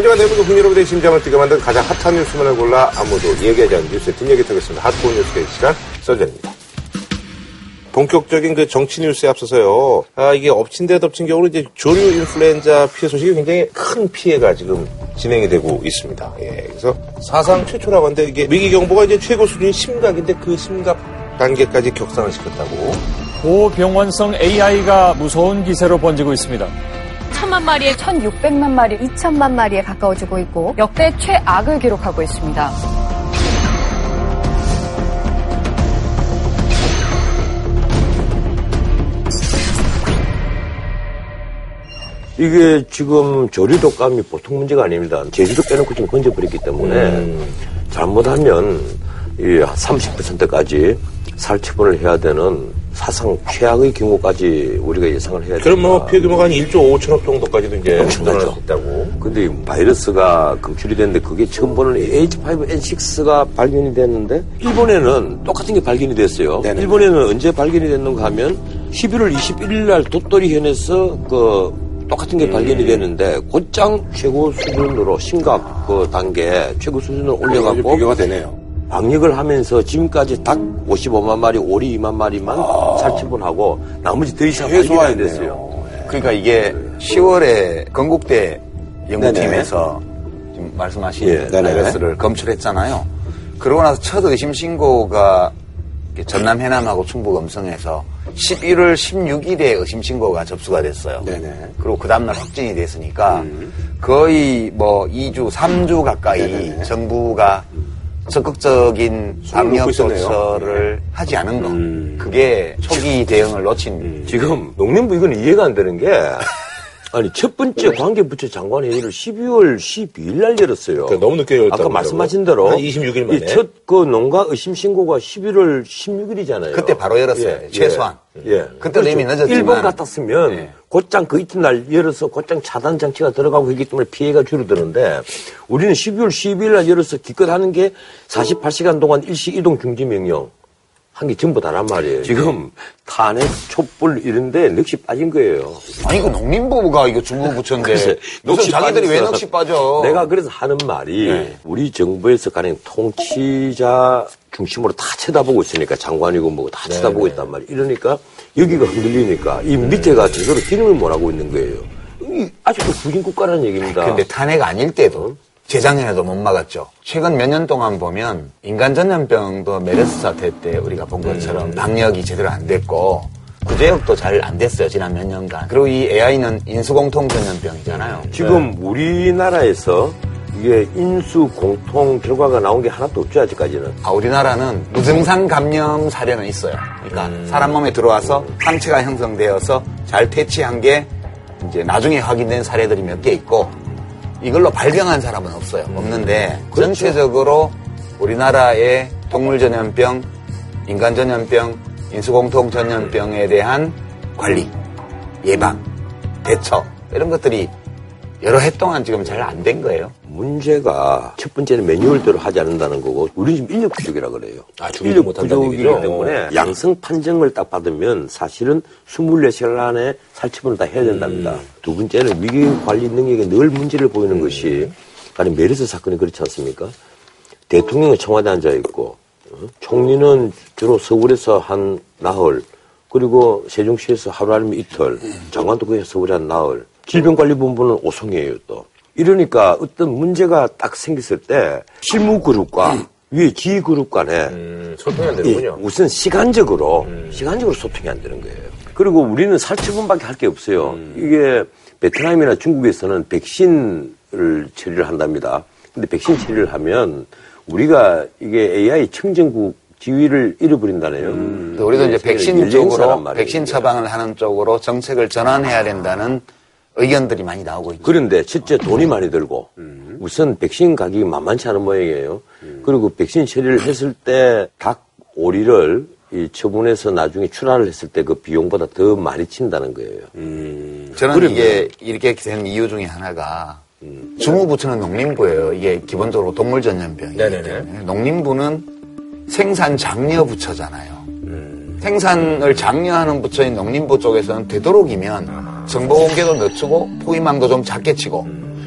하지만 내부 국민 여러분의 심장을 뛰게 만든 가장 핫한 뉴스만을 골라 아무도 얘기하지 않는 뉴스의 뒷얘기 드리겠습니다. 핫본 뉴스의 시간 썰전입니다. 본격적인 그 정치 뉴스에 앞서서요. 아, 이게 엎친 데 덮친 경우로 이제 조류 인플루엔자 피해 소식이 굉장히 큰 피해가 지금 진행이 되고 있습니다. 예, 그래서 사상 최초라고 하는데 이게 위기 경보가 이제 최고 수준이 심각인데 그 심각 단계까지 격상을 시켰다고. 고병원성 AI가 무서운 기세로 번지고 있습니다. 천만 마리에 1,600만 마리, 2천만 마리에 가까워지고 있고 역대 최악을 기록하고 있습니다. 이게 지금 조류 독감이 보통 문제가 아닙니다. 제주도 빼놓고 지금 건져버렸기 때문에 음. 잘못하면 이 30%까지 살처분을 해야 되는 사상 최악의 경우까지 우리가 예상을 해야 됩니다. 그럼 뭐 피해 규모가 한 1조 5천억 정도까지도 이제 엄청나죠. 있다고. 근데 이 바이러스가 검출이 됐는데 그게 처음 보는 H5N6가 발견이 됐는데 일본에는 똑같은 게 발견이 됐어요. 네네. 일본에는 언제 발견이 됐는가 하면 11월 21일 날 도토리 현에서 그 똑같은 게 발견이 됐는데 곧장 최고 수준으로 심각 그 단계 최고 수준으로 올려갖고 비교가 되네요. 방역을 하면서 지금까지 닭 55만 마리, 오리 2만 마리만 살처분하고 나머지 더 이상 발견이 안 됐어요. 그러니까 이게 10월에 건국대 연구팀에서 지금 말씀하신 예, 네네. 바이러스를 검출했잖아요. 그러고 나서 첫 의심 신고가 전남 해남하고 충북 음성에서 11월 16일에 의심 신고가 접수가 됐어요. 네네. 그리고 그 다음날 확진이 됐으니까 거의 뭐 2주, 3주 가까이 정부가 적극적인 있었네요. 조처를 하지 않은 거. 그게 초기 대응을 놓친 지금 농림부 이건 이해가 안 되는 게 아니 첫 번째 관계부처 장관 회의를 12월 12일 날 열었어요. 그러니까 너무 늦게 열었다고 아까 말씀하신 대로 한 26일 만에. 첫 그 농가 의심 신고가 11월 16일이잖아요. 그때 바로 열었어요. 최소한. 예. 그때도 이미 늦었지만. 일본 같았으면 예. 곧장 그 이튿날 열어서 곧장 차단 장치가 들어가고 있기 때문에 피해가 줄어드는데 우리는 12월 12일 날 열어서 기껏 하는 게 48시간 동안 일시 이동 중지 명령 한 게 전부 다란 말이에요. 지금 탄핵, 촛불 이런데 넋이 빠진 거예요. 아니, 그 농림부가 이거 중국 부처인데. 무슨 넋이 자기들이 왜 빠졌어. 넋이 빠져? 내가 그래서 하는 말이 네. 우리 정부에서 가령 통치자 중심으로 다 쳐다보고 있으니까 장관이고 뭐고 다 쳐다보고 있단 말이에요. 이러니까 여기가 흔들리니까 이 밑에가 제대로 기능을 못 하고 있는 거예요. 이 아직도 후진국가라는 얘기입니다. 근데 탄핵 아닐 때도 재작년에도 못 막았죠. 최근 몇 년 동안 보면 인간 전염병도 메르스 사태 때 우리가 본 것처럼 방역이 제대로 안 됐고 구제역도 잘 안 됐어요. 지난 몇 년간. 그리고 이 AI는 인수공통 전염병이잖아요. 지금 우리나라에서 이게 인수 공통 결과가 나온 게 하나도 없죠 아직까지는. 아, 우리나라는 무증상 감염 사례는 있어요. 그러니까 사람 몸에 들어와서 상체가 형성되어서 잘 퇴치한 게 이제 나중에 확인된 사례들이 몇 개 있고 이걸로 발병한 사람은 없어요. 없는데 전체적으로 우리나라의 동물 전염병, 인간 전염병, 인수공통 전염병에 대한 관리, 예방, 대처 이런 것들이 여러 해 동안 지금 잘 안 된 거예요. 문제가 첫 번째는 매뉴얼대로 하지 않는다는 거고 우리는 지금 인력 부족이라 그래요. 아, 인력 부족이기? 때문에 양성 판정을 딱 받으면 사실은 24시간 안에 살처분을 다 해야 된답니다. 음. 두 번째는 위기 관리 능력에 늘 문제를 보이는 것이 아니 메르스 사건이 그렇지 않습니까? 대통령은 청와대에 앉아 있고 어? 총리는 주로 서울에서 한 나흘 그리고 세종시에서 하루 아니면 이틀 장관도 그냥 서울에 한 나흘 질병관리본부는 오송이에요 또 이러니까 어떤 문제가 딱 생겼을 때 실무 그룹과 위에 지휘 그룹 간에 음, 소통이 안 예, 되는군요. 우선 시간적으로 시간적으로 소통이 안 되는 거예요. 그리고 우리는 살처분밖에 할 게 없어요. 이게 베트남이나 중국에서는 백신을 처리를 한답니다. 근데 백신 처리를 하면 우리가 이게 AI 청정국 지위를 잃어버린다네요. 근데 우리도 이제 백신 쪽으로 백신. 처방을 하는 쪽으로 정책을 전환해야 된다는 의견들이 많이 나오고 있죠. 그런데 첫째 돈이 많이 들고 우선 백신 가격이 만만치 않은 모양이에요. 그리고 백신 처리를 했을 때 닭 오리를 이 처분해서 나중에 출하를 했을 때 그 비용보다 더 많이 친다는 거예요. 저는 그러면- 이게 이렇게 된 이유 중에 하나가 주무부처는 농림부예요. 이게 기본적으로 동물 전염병이기 네네네. 때문에 농림부는 생산 장려 부처잖아요. 생산을 장려하는 부처인 농림부 쪽에서는 되도록이면 정보 공개도 늦추고 포위망도 좀 작게 치고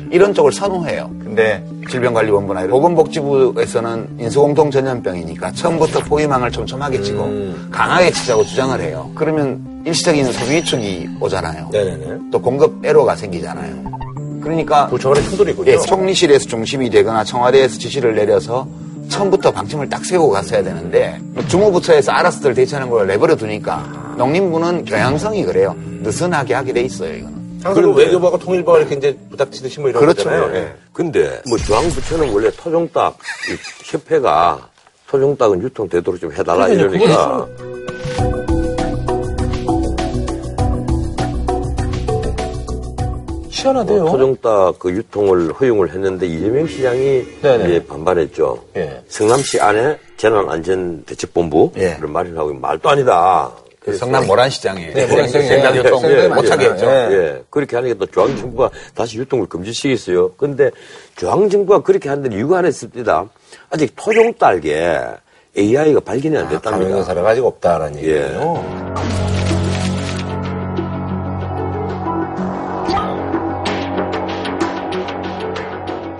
이런 쪽을 선호해요. 근데 질병관리본부나 보건복지부에서는 인수공통 전염병이니까 처음부터 포위망을 촘촘하게 치고 강하게 치자고 주장을 해요. 그러면 일시적인 소비 위축이 오잖아요. 네네네. 또 공급 애로가 생기잖아요. 그러니까 그 저번에 충돌이 있군요. 예, 총리실에서 중심이 되거나 청와대에서 지시를 내려서 처음부터 방침을 딱 세우고 갔어야 되는데 주무부처에서 알아서들 대처하는 걸 내버려 두니까 농림부는 경향성이 그래요. 느슨하게 하게 돼 있어요, 이거는. 항상 그 외교부하고 통일부가 이렇게 이제 부닥치듯이 뭐 이런 그렇죠. 거잖아요. 예. 예. 근데 뭐 중앙부처는 원래 토종닭 이 협회가 토종닭은 유통되도록 좀 해달라. 이러니까 희한하대요. 토종닭 그 유통을 허용을 했는데 이재명 시장이 네네. 이제 반발했죠. 예. 성남시 안에 재난안전대책본부를 예. 마련하고 말도 아니다. 그 성남 모란시장에 네, 모란시장에 생산교통 예, 못 차게 했죠. 예. 예. 그렇게 하니까 또 중앙정부가 다시 유통을 금지시켰어요. 근데 중앙정부가 그렇게 하는 데는 이유가 하나 있습니다. 아직 토종닭에 AI가 발견이 안 됐답니다. 가면 사례가 아직 없다라는 예. 얘기예요.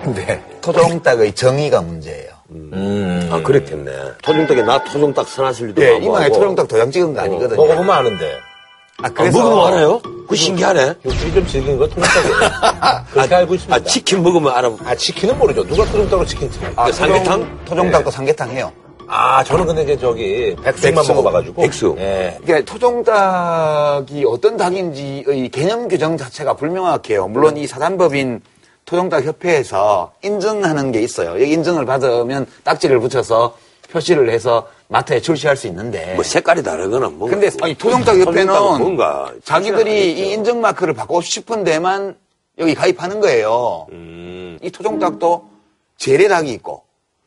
근데 토종닭의 정의가 문제예요. 음. 아, 그렇겠네. 토종닭에 나 토종닭 선하실 리도 예, 이마에 토종닭 도장 찍은 거 아니거든요. 먹어보면 아는데. 아, 아, 먹으면 알아요? 그 신기하네. 욕들이 좀 질긴 거 통닭이에요. 그렇게 알고 있습니다. 아, 치킨 먹으면 알아. 아, 치킨은 모르죠. 누가 토종닭으로 치킨 치 아, 삼계탕? 토종- 토종닭도 삼계탕 해요. 아, 저는 근데 이제 저기 백숙만 백숙. 먹어봐가지고. 백숙. 예. 그러니까 토종닭이 어떤 닭인지의 개념 규정 자체가 불명확해요. 물론 이 사단법인 토종닭 협회에서 인증하는 게 있어요. 여기 인증을 받으면 딱지를 붙여서 표시를 해서 마트에 출시할 수 있는데. 뭐 색깔이 다르거나 뭔가. 근데 아니, 토종닭 협회는 토종닭은 뭔가 자기들이 이 인증 마크를 받고 싶은 데만 여기 가입하는 거예요. 음. 이 토종닭도 재래닭이 있고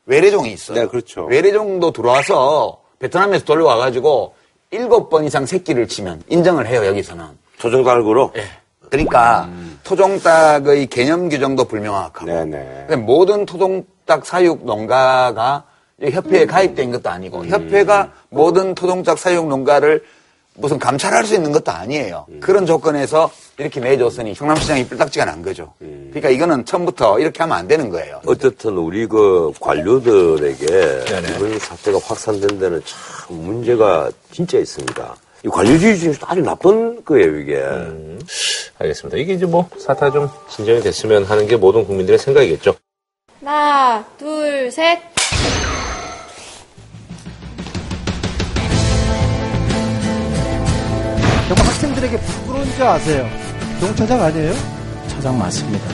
외래종이 있어요. 네, 그렇죠. 외래종도 들어와서 베트남에서 돌려와 가지고 일곱 번 이상 새끼를 치면 인정을 해요 여기서는. 토종닭으로. 예. 그러니까 토종닭의 개념 규정도 불명확하고 네네. 근데 모든 토종닭 사육 농가가 이 협회에 가입된 것도 아니고 협회가 모든 토종닭 사육 농가를 무슨 감찰할 수 있는 것도 아니에요. 그런 조건에서 이렇게 내줬으니 성남시장이 뿔딱지가 난 거죠. 그러니까 이거는 처음부터 이렇게 하면 안 되는 거예요. 어쨌든 우리 그 관료들에게 네네. 이번 사태가 확산된 데는 참 문제가 진짜 있습니다. 이 관료주의 중에서 아주 나쁜 거예요, 이게. 알겠습니다. 이게 이제 뭐 사태 좀 진정이 됐으면 하는 게 모든 국민들의 생각이겠죠. 하나, 둘, 셋. 정말 학생들에게 부끄러운 줄 아세요? 경차장 아니에요? 차장 맞습니다.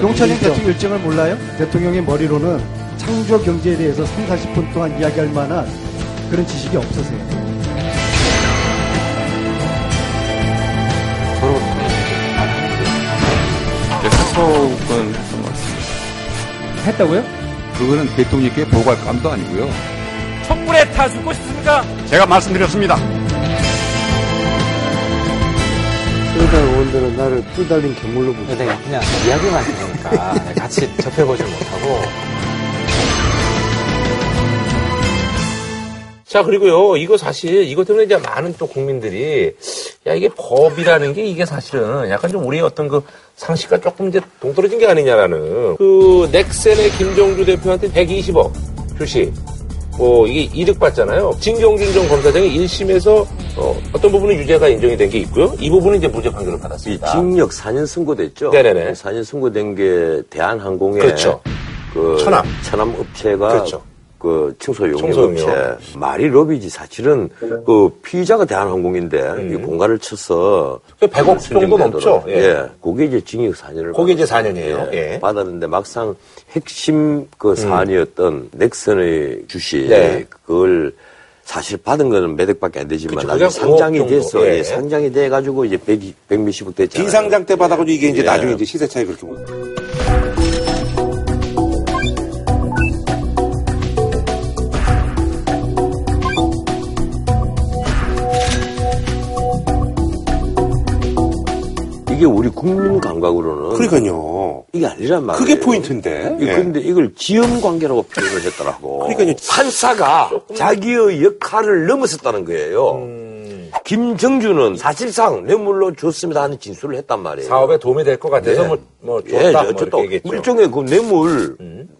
경차장 대통령 일정을 몰라요? 대통령의 머리로는 창조 경제에 대해서 3, 40분 동안 이야기할 만한 그런 지식이 없으세요. 사촉은 했던 것 같습니다. 했다고요? 그거는 대통령께 보고할 감도 아니고요. 촛불에 타 죽고 싶습니까? 제가 말씀드렸습니다. 그러다 의원들은 나를 뿔 달린 괴물로 보죠. 그냥, 그냥 이야기만 들으니까 같이 접해보질 못하고 자, 그리고요, 이거 사실, 이것 때문에 이제 많은 또 국민들이, 야, 이게 법이라는 게 이게 사실은 약간 좀 우리의 어떤 그 상식과 조금 이제 동떨어진 게 아니냐라는. 그, 넥센의 김정주 대표한테 120억 표시. 뭐, 이게 이득 받잖아요. 진경준 전 검사장이 1심에서 어, 떤 부분은 유죄가 인정이 된 게 있고요. 이 부분은 이제 무죄 판결을 이 받았습니다. 징역 4년 선고됐죠? 네네네. 4년 선고된 게 대한항공의 그렇죠. 그 천암. 천암 업체가 그렇죠. 그 청소용역. 업체 말이 로비지 사실은 그 피의자가 대한항공인데 이 공갈을 쳐서 그 100억 정도 넘죠. 예. 예. 그게 이제 징역 4년을 그게 이제 4년이에요. 예. 받았는데 막상 핵심 그 사안이었던 넥슨의 주식 음. 네. 그걸 사실 받은 거는 몇 억밖에 안 되지만 그쵸, 나중에 상장이 5억 정도. 돼서 예. 예, 상장이 돼 가지고 이제 100, 100 몇십억 됐잖아요. 비상장 때 받아가지고 이게 이제 예. 나중에 이제 시세 차이 그렇게 보 이게 우리 국민 감각으로는 그러니까요. 이게 아니란 말이에요. 그게 포인트인데. 이- 예. 근데 이걸 지연 관계라고 표현을 했더라고. 그러니까요. 판사가 자기의 역할을 넘어섰다는 거예요. 음. 김정주는 사실상 뇌물로 줬습니다 하는 진술을 했단 말이에요. 사업에 도움이 될 것 같아서 네. 뭐, 뭐 예, 줬다 뭐 이렇게 얘기했죠. 음. 일종의 그 뇌물,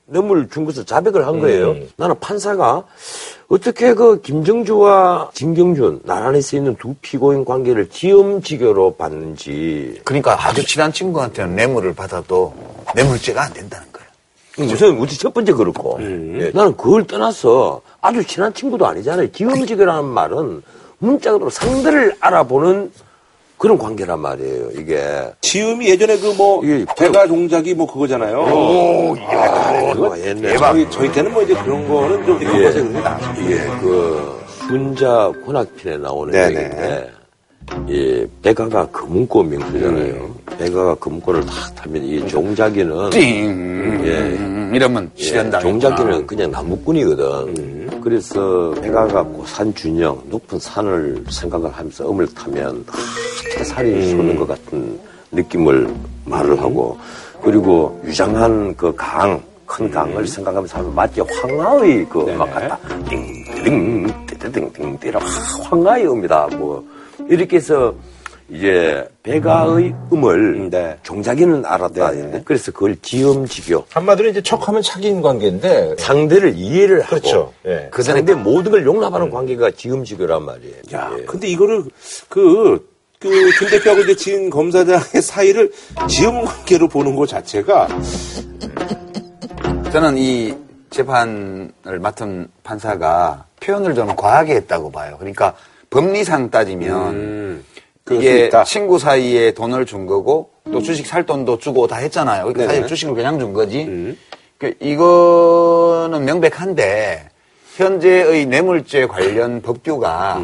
뇌물 준 것을 자백을 한 거예요. 나는 판사가 어떻게 그 김정주와 진경준 나란히 서 있는 두 피고인 관계를 지음지교로 봤는지 그러니까 아주 친한 친구한테는 뇌물을 받아도 뇌물죄가 안 된다는 거예요. 우선 우리 첫 번째 그렇고 예, 나는 그걸 떠나서 아주 친한 친구도 아니잖아요. 지음지교라는 말은 문자적으로 상대를 알아보는 그런 관계란 말이에요. 이게 지음이 예전에 그뭐 배가 동작이 뭐 그거잖아요. 오, 야, 그거 옛날 저희, 저희 때는 뭐 이제 그런 거는 좀 예. 교과서에 그런 게 나왔어요. 이게 그 순자 혼학편에 나오는. 얘기인데 이 백아가 금은꽃 명수잖아요. 음. 백아가 금은꽃을 탁 타면 이 종자기는 띵! 예. 이러면 예, 실현당했구나. 종자기는 그냥 나무꾼이거든. 그래서 백아가 고산 준영 높은 산을 생각을 하면서 음을 타면 아, 태살이 솟는 것 같은 느낌을 말을 하고 그리고 유장한 그 강, 큰 강을 생각하면서 하면 마치 황하의 그 음악 같다. 띵 띵 띵 띵 띵 띵 황하의 음이다. 뭐 이렇게 해서 이제 백아의 음을 종자기는 알았다. 그래서 그걸 지음지교 한마디로 이제 척하면 착인 관계인데 상대를 이해를 하고 그렇죠. 예. 그 상대 모든 걸 용납하는 관계가 지음지교란 말이에요. 야, 예. 근데 이거를 그, 그, 김 대표하고 이제 진 검사장의 사이를 지음 관계로 보는 것 자체가 저는 이 재판을 맡은 판사가 표현을 좀 과하게 했다고 봐요. 그러니까 법리상 따지면 수 이게. 친구 사이에 돈을 준 거고 또 주식 살 돈도 주고 다 했잖아요. 그러니까 네네. 사실 주식을 그냥 준 거지. 그 이거는 명백한데 현재의 뇌물죄 관련 법규가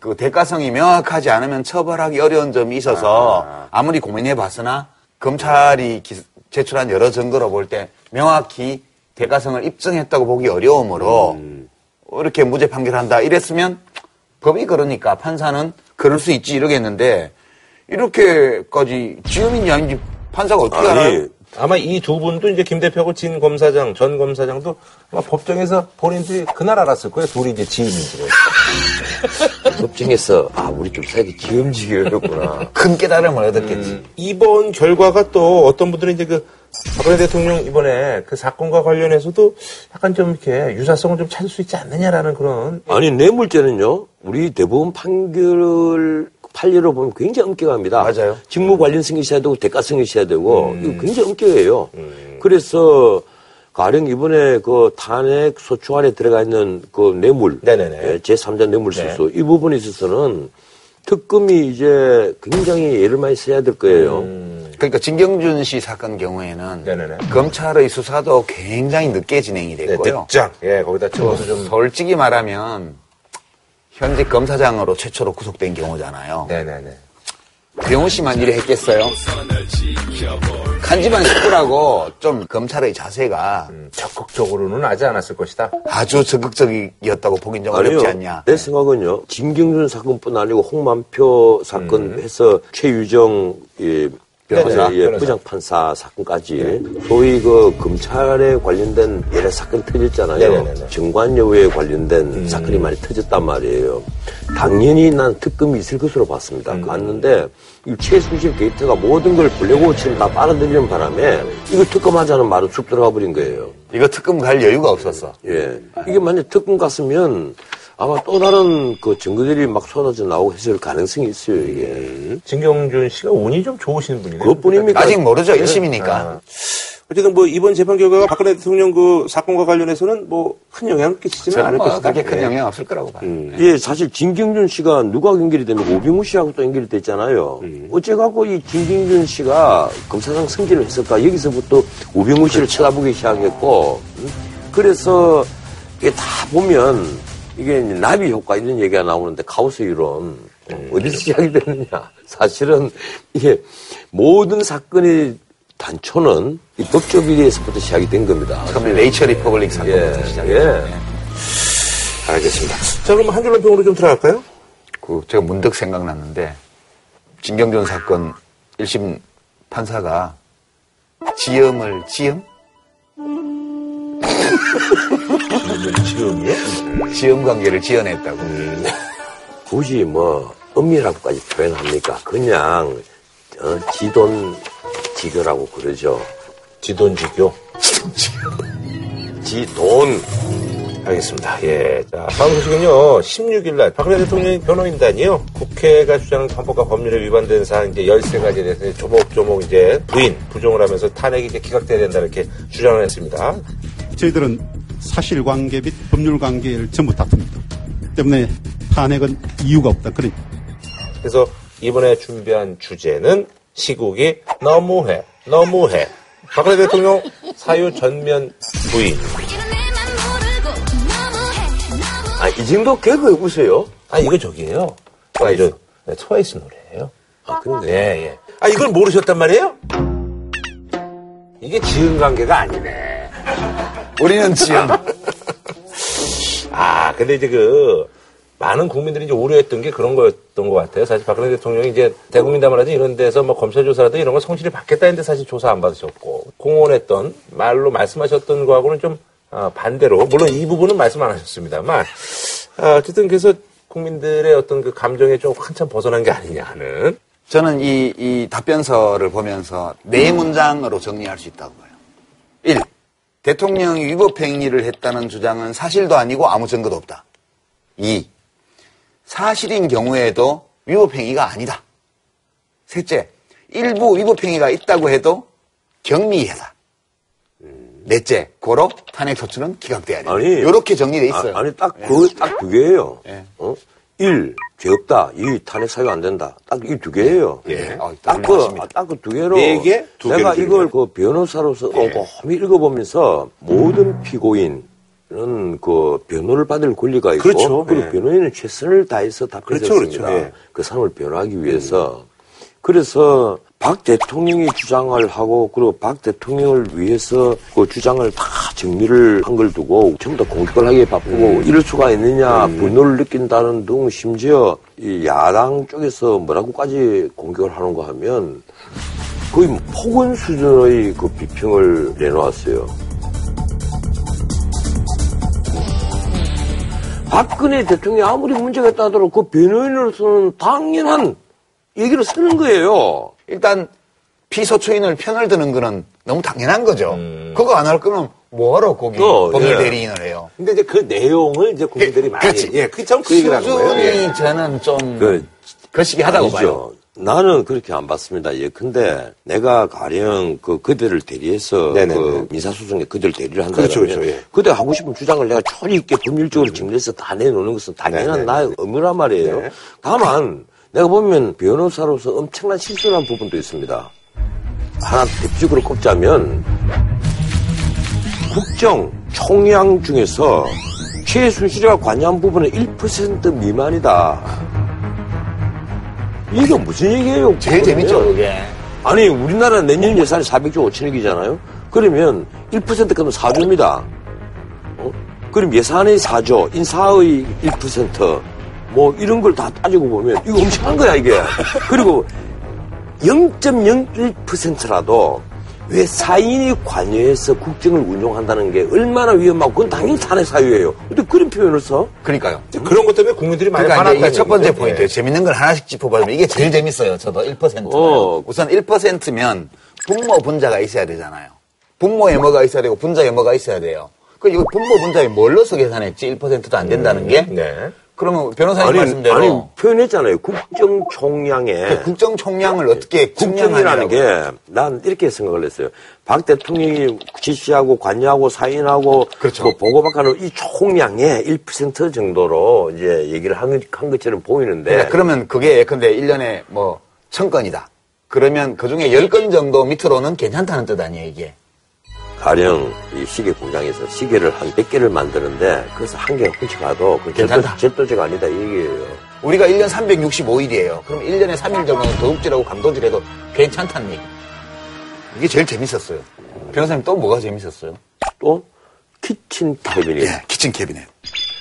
그 대가성이 명확하지 않으면 처벌하기 어려운 점이 있어서 아 무리 고민해 봤으나 검찰이 기- 제출한 여러 증거로 볼 때 명확히 대가성을 입증했다고 보기 어려우므로 이렇게 무죄 판결한다 이랬으면 법이 그러니까 판사는 그럴 수 있지 이러겠는데 이렇게까지 지음인지 아닌지 판사가 어떻게 알아요? 아니 아마 이 두 분도 이제 김 대표하고 진 검사장, 전 검사장도 아마 법정에서 본인들이 그날 알았을 거예요. 둘이 이제 지인인지를. 법정에서 아 우리 좀 사이가 지음지교였구나. 큰 깨달음을 얻었겠지. 이번 결과가 또 어떤 분들은 이제 그 박근혜 대통령 이번에 그 사건과 관련해서도 약간 좀 이렇게 유사성을 좀 찾을 수 있지 않느냐라는 그런 아니 뇌물죄는요 우리 대법원 판결 판례로 보면 굉장히 엄격합니다. 맞아요. 직무 관련성이 있어야 되고 대가성이 있어야 되고 이거 굉장히 엄격해요. 그래서 가령 이번에 그 탄핵 소추 안에 들어가 있는 그 뇌물, 네네네. 예, 제3자 뇌물 수수 이 부분에 있어서는 특검이 이제 굉장히 예를 많이 써야 될 거예요. 그러니까 진경준 씨 사건 경우에는 네네네. 검찰의 수사도 굉장히 늦게 진행이 네, 됐고요. 득장. 예, 거기다 채워서 좀. 솔직히 말하면 현재 검사장으로 최초로 구속된 경우잖아요. 네네네. 배용 씨만 이래 했겠어요? 간지만 식구라고 좀 검찰의 자세가 음, 적극적으로는 하지 않았을 것이다. 아주 적극적이었다고 보긴 좀 아니요. 어렵지 않냐. 내 생각은요. 진경준 사건뿐 아니고 홍만표 사건 해서 최유정 예, 변호사, 예, 변호사. 부장판사 사건까지 소위 그 검찰에 관련된 여러 사건 터졌잖아요. 네네네네. 정관여우에 관련된 사건이 많이 터졌단 말이에요. 당연히 난 특검이 있을 것으로 봤습니다. 봤는데 이 최순실 게이트가 모든 걸 블랙워치를 다 빨아들이는 바람에 이거 특검하자는 말은 쑥 들어가 버린 거예요. 이거 특검 갈 여유가 없었어. 예. 이게 만약 특검 갔으면 아마 또 다른 그 증거들이 막 쏟아져 나오고 했을 가능성이 있어요, 이게. 진경준 씨가 운이 좀 좋으신 분이네요. 그것뿐입니까? 아직 모르죠. 1심이니까. 어쨌든 뭐 이번 재판 결과가 박근혜 대통령 그 사건과 관련해서는 뭐 큰 영향을 끼치지는 않을 뭐 것이다. 그렇게 큰 예. 영향 없을 거라고 봐요. 예, 사실 진경준 씨가 누가 연결이 되면 우병우 씨하고 또 연결이 됐잖아요. 어째갖고 이 진경준 씨가 검사장 승진을 했을까? 여기서부터 우병우 씨를 쳐다보기 시작했고, 음? 그래서 이게 다 보면 이게 이제 나비 효과 이런 얘기가 나오는데 카오스 이론 어디서 시작이 됐느냐? 사실은 이게 모든 사건의 단초는 이 법조 비리에서부터 시작이 된 겁니다. 처음에 네이처 리퍼블릭 사건부터 예, 시작했어요. 예. 알겠습니다. 자, 그럼 한 줄로 평으로 좀 들어갈까요? 그 제가 문득 생각났는데 진경준 사건 1심 판사가 지음을 지음? 지금이요? 지음 관계를 지어냈다고. 굳이 뭐 엄밀하고까지 표현합니까? 그냥 어, 지돈 지교라고 그러죠. 지돈 지교. 지돈. 알겠습니다. 예. 자, 다음 소식은요. 16일날 박근혜 대통령 변호인단이요. 국회가 주장하는 헌법과 법률에 위반된 사안 이제 13가지에 대해서 조목조목 이제 부인, 부정을 하면서 탄핵이 이제 기각돼야 된다 이렇게 주장을 했습니다. 저희들은 사실관계 및 법률관계를 전부 다툽니다. 때문에 탄핵은 이유가 없다. 그런 그래서 이번에 준비한 주제는 시국이 너무해, 너무해. 박근혜 대통령 사유 전면 부인. 아, 이 정도 개그에 웃어요? 아, 이거 저기예요. 트와이스. 네, 트와이스 노래예요. 아, 근데. 예, 예. 아, 이걸 모르셨단 말이에요? 이게 지은 관계가 아니네. 우리는 지금 아, 근데 이제 그, 많은 국민들이 이제 우려했던 게 그런 거였던 것 같아요. 사실 박근혜 대통령이 이제 대국민담화라든 이런 데서 뭐 검찰 조사라든 이런 거 성실히 받겠다 했는데 사실 조사 안 받으셨고, 공언했던, 말로 말씀하셨던 거하고는 좀 아, 반대로, 물론 이 부분은 말씀 안 하셨습니다만, 아, 어쨌든 그래서 국민들의 어떤 그 감정에 좀 한참 벗어난 게 아니냐 하는. 저는 이, 이 답변서를 보면서 네 문장으로 정리할 수 있다고 봐요. 1. 대통령이 위법 행위를 했다는 주장은 사실도 아니고 아무 증거도 없다. 2. 사실인 경우에도 위법 행위가 아니다. 셋째, 일부 위법 행위가 있다고 해도 경미하다. 넷째, 고로 탄핵 소추는 기각돼야 된다. 아니. 이렇게 정리돼 있어요. 아, 니 딱, 그, 딱두 개예요. 예. 어? 1. 죄 없다. 2. 탄핵 사유 안 된다. 딱 이 두 개예요. 예. 아, 딱 그, 훌륭하십니다. 딱그두 개로. 네 개? 두 내가 이걸 그 변호사로서 꼼꼼히 읽어보면서 모든 피고인은 그 변호를 받을 권리가 있고. 그렇죠. 그리고 예. 변호인은 최선을 다해서 답변했습니다. 그렇죠, 그렇죠. 예. 그 사람을 변호하기 위해서. 그래서 박 대통령이 주장을 하고 그리고 박 대통령을 위해서 그 주장을 다 정리를 한 걸 두고 전부 다 공격을 하기에 바쁘고 이럴 수가 있느냐 분노를 느낀다는 등 심지어 이 야당 쪽에서 뭐라고까지 공격을 하는 거 하면 거의 뭐 폭언 수준의 그 비평을 내놓았어요. 박근혜 대통령이 아무리 문제가 있다 하더라도 그 변호인으로서는 당연한 얘기를 쓰는 거예요. 일단 피소추인을 편을 드는 거는 너무 당연한 거죠. 그거 안 할 거면 뭐하러 거기 어, 법률 예. 대리인을 해요. 근데 이제 그 내용을 이제 국민들이 많이. 그렇지. 예, 그참 그 얘기를 하는 거예요. 수준이 예. 저는 좀 그 거시기하다고. 봐요. 나는 그렇게 안 봤습니다. 예, 근데 내가 가령 그 그들을 대리해서 네네네. 그 민사소송에 그들을 대리를 한다. 그렇죠, 그러면 그렇죠, 예. 그들 하고 싶은 주장을 내가 처리 있게 법률적으로 정리해서 다 내놓는 것은 당연한 네네. 나의 의무란 말이에요. 네. 다만 내가 보면 변호사로서 엄청난 실수를 한 부분도 있습니다. 하나 대표적으로 꼽자면 국정 총량 중에서 최순실이가 관여한 부분은 1% 미만이다. 이게 무슨 얘기예요? 제일 그거는요? 재밌죠, 그게. 아니, 우리나라 내년 예산이 400조 5천억이잖아요? 그러면 1% 그러면 4조입니다. 어? 그럼 예산의 4조, 인사의 1%, 뭐 이런 걸 다 따지고 보면 이거 엄청난 거야, 이게. 그리고 0.01%라도 왜 사인이 관여해서 국정을 운영한다는 게 얼마나 위험하고 그건 당연히 탄핵 사유예요. 근데 그런 표현을 써? 그러니까요. 그런 것 때문에 국민들이 많이 그러니까 이게 첫 번째. 포인트예요. 예. 재밌는 걸 하나씩 짚어보면 이게 제일 재밌어요. 저도 1%. 어. 우선 1%면 분모 분자가 있어야 되잖아요. 분모에 뭐가 있어야 되고 분자에 뭐가 있어야 돼요. 그 이거 분모 분자에 뭘 넣어서 계산했지 1%도 안 된다는 게? 네. 그러면 변호사님 말씀대로 아니, 표현했잖아요. 국정 총량에. 그 국정 총량을 어떻게 국정이라는 측량하냐고. 게난 이렇게 생각을 했어요. 박 대통령이 지시하고 관여하고 사인하고 그렇죠. 뭐 보고받는 이 총량의 1% 정도로 이제 얘기를 한, 한 것처럼 보이는데 네, 그러면 그게 예컨대 1년에 뭐, 천 건이다. 그러면 그 중에 10건 정도 밑으로는 괜찮다는 뜻 아니에요, 이게. 가령 이 시계 공장에서 시계를 한 100개를 만드는데 그래서 한 개가 훔쳐가도 그 괜찮다. 절도, 절도죄가 아니다 이 얘기예요. 우리가 1년 365일이에요. 그럼 1년에 3일 정도는 도둑질하고 강도질해도 괜찮다는 얘기. 이게 제일 재밌었어요. 변호사님 또 뭐가 재밌었어요? 또 키친 캐비닛. 예, 키친 캐비넷.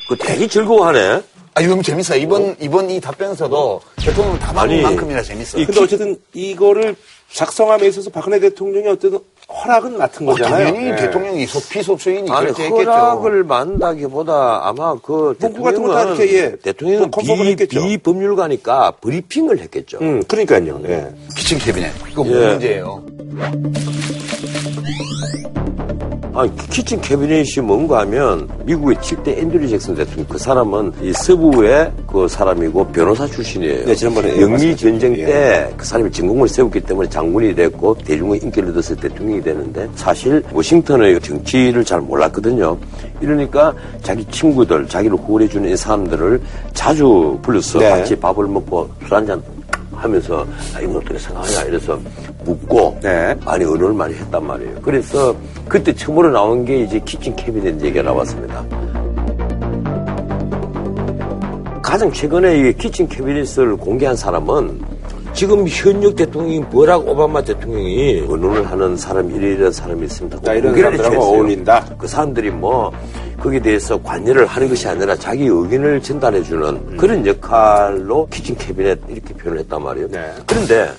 그 되게 즐거워하네. 아, 이거 너무 재밌어요. 이번, 이번 이 답변서도 대통령 받은 만큼이나 재밌어요. 근데 어쨌든 이거를 작성함에 있어서 박근혜 대통령이 어쨌든 허락은 맡은 거잖아요. 당연히 예. 대통령이 소- 피소추인이 아니 결정했겠죠. 허락을 맡는다기보다 아마 그 대통령은 이렇게, 예, 대통령은 confirm을 비, 했겠죠. 비법률가니까 브리핑을 했겠죠. 음, 그러니까요. 예. kitchen cabinet. 이거 뭐 예. 문제예요? 아니, kitchen cabinet이 뭔가 하면 미국의 7대 앤드류 잭슨 대통령 그 사람은 이 서부의 그 사람이고 변호사 출신이에요. 네, 지난번에 영미 전쟁 예. 때 그 사람이 전공을 세웠기 때문에 장군이 됐고 대중의 인기를 얻어서 대통령이 되는데 사실 워싱턴의 정치를 잘 몰랐거든요. 이러니까 자기 친구들, 자기를 후원해주는 이 사람들을 자주 불러서 네. 같이 밥을 먹고 술 한잔 하면서 아, 이건 어떻게 생각하냐 이래서 묻고 네. 많이 의논을 많이 했단 말이에요. 그래서 그때 처음으로 나온 게 이제 키친 캐비넷 얘기가 나왔습니다. 가장 최근에 이 키친 캐비넷을 공개한 사람은 지금 현역 대통령인 버락 오바마 대통령이 의논을 하는 사람 이런 사람이 있습니다. 나 이런 사람들하고. 어울린다. 그 사람들이 뭐 거기에 대해서 관여를 하는 것이 아니라 자기 의견을 전달해주는 그런 역할로 kitchen cabinet 이렇게 표현을 했단 말이에요. 네. 그런데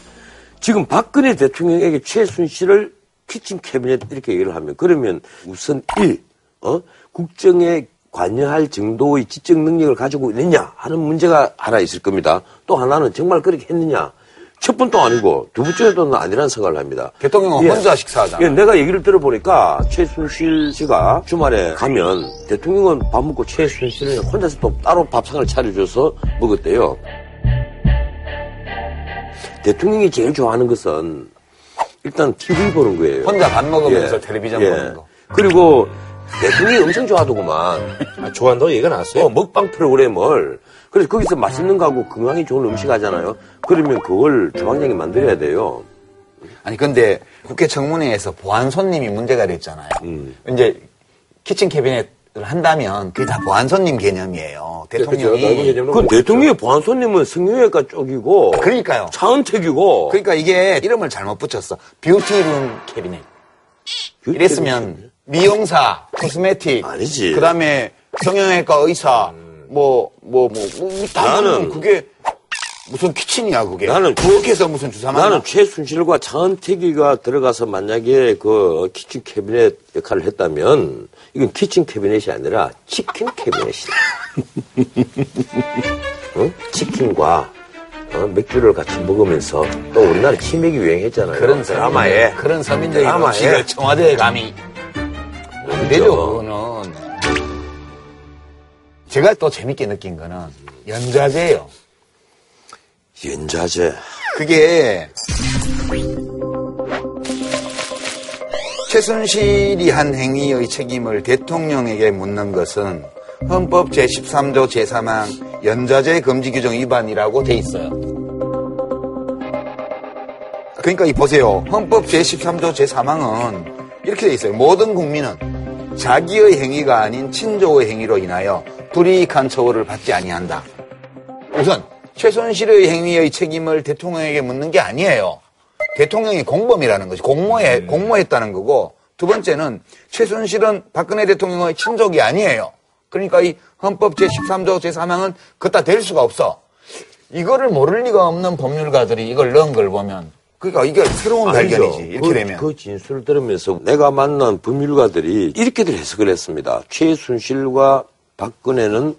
지금 박근혜 대통령에게 최순실을 kitchen cabinet 이렇게 얘기를 하면 그러면 우선 1. 어? 국정에 관여할 정도의 지적 능력을 가지고 있느냐 하는 문제가 하나 있을 겁니다. 또 하나는 정말 그렇게 했느냐. 첫 번도 아니고 두 번째도 아니라는 생각을 합니다. 대통령은 예. 혼자 식사하잖아. 예, 내가 얘기를 들어보니까 최순실 씨가 주말에 가면 대통령은 밥 먹고 최순실은 혼자서 또 따로 밥상을 차려줘서 먹었대요. 대통령이 제일 좋아하는 것은 일단 TV 보는 거예요. 혼자 밥 먹으면서 텔레비전 보는 거. 그리고 대통령이 엄청 좋아하더구만. 아, 좋아한다고 얘기가 나왔어요? 어, 먹방 프로그램을. 그래서 거기서 맛있는 거하고 건강에 좋은 음식 하잖아요. 그러면 그걸 주방장이 만들어야 돼요. 아니 근데 국회 청문회에서 보안 손님이 문제가 됐잖아요. 음. 이제 kitchen cabinet을 한다면 그게 다 보안 손님 개념이에요. 대통령이 그 대통령의 보안 손님은 성형외과 쪽이고. 그러니까요. 차은택이고. 그러니까 이게 이름을 잘못 붙였어. beauty room cabinet. 이랬으면 미용사, cosmetic, 아니지. 그다음에 성형외과 의사, 뭐 뭐 뭐다 나는- 그게 무슨 kitchen이야 그게. 나는 부엌에서 무슨 주사 맞나? 나는 최순실과 차은택이가 들어가서 만약에 그 kitchen cabinet 역할을 했다면 이건 키친 캐비넷이 아니라 치킨 캐비넷이다. 응? 치킨과 어, 맥주를 같이 먹으면서 또 우리나라 치맥이 유행했잖아요. 그런 드라마에 그런 서민적인 드라마에. 청와대에 감히 안 되죠 그거는 제가 또 재밌게 느낀 거는 연자제예요 연자제. 그게 최순실이 한 행위의 책임을 대통령에게 묻는 것은 헌법 제13조 제3항 연자제 금지 규정 위반이라고 돼 있어요. 그러니까 이 보세요. 헌법 제13조 제3항은 이렇게 돼 있어요. 모든 국민은 자기의 행위가 아닌 친조의 행위로 인하여 불이익한 처벌을 받지 아니한다. 우선 최순실의 행위의 책임을 대통령에게 묻는 게 아니에요. 대통령이 공범이라는 것이 공모해 공모했다는 거고 두 번째는 최순실은 박근혜 대통령의 친족이 아니에요. 그러니까 이 헌법 제13조 제3항은 그따 될 수가 없어. 이거를 모를 리가 없는 법률가들이 이걸 넣은 걸 보면 그러니까 이게 새로운 아니죠. 발견이지. 이렇게 그, 되면. 그 진술을 들으면서 내가 만난 법률가들이 이렇게들 해석을 했습니다. 최순실과 박근혜는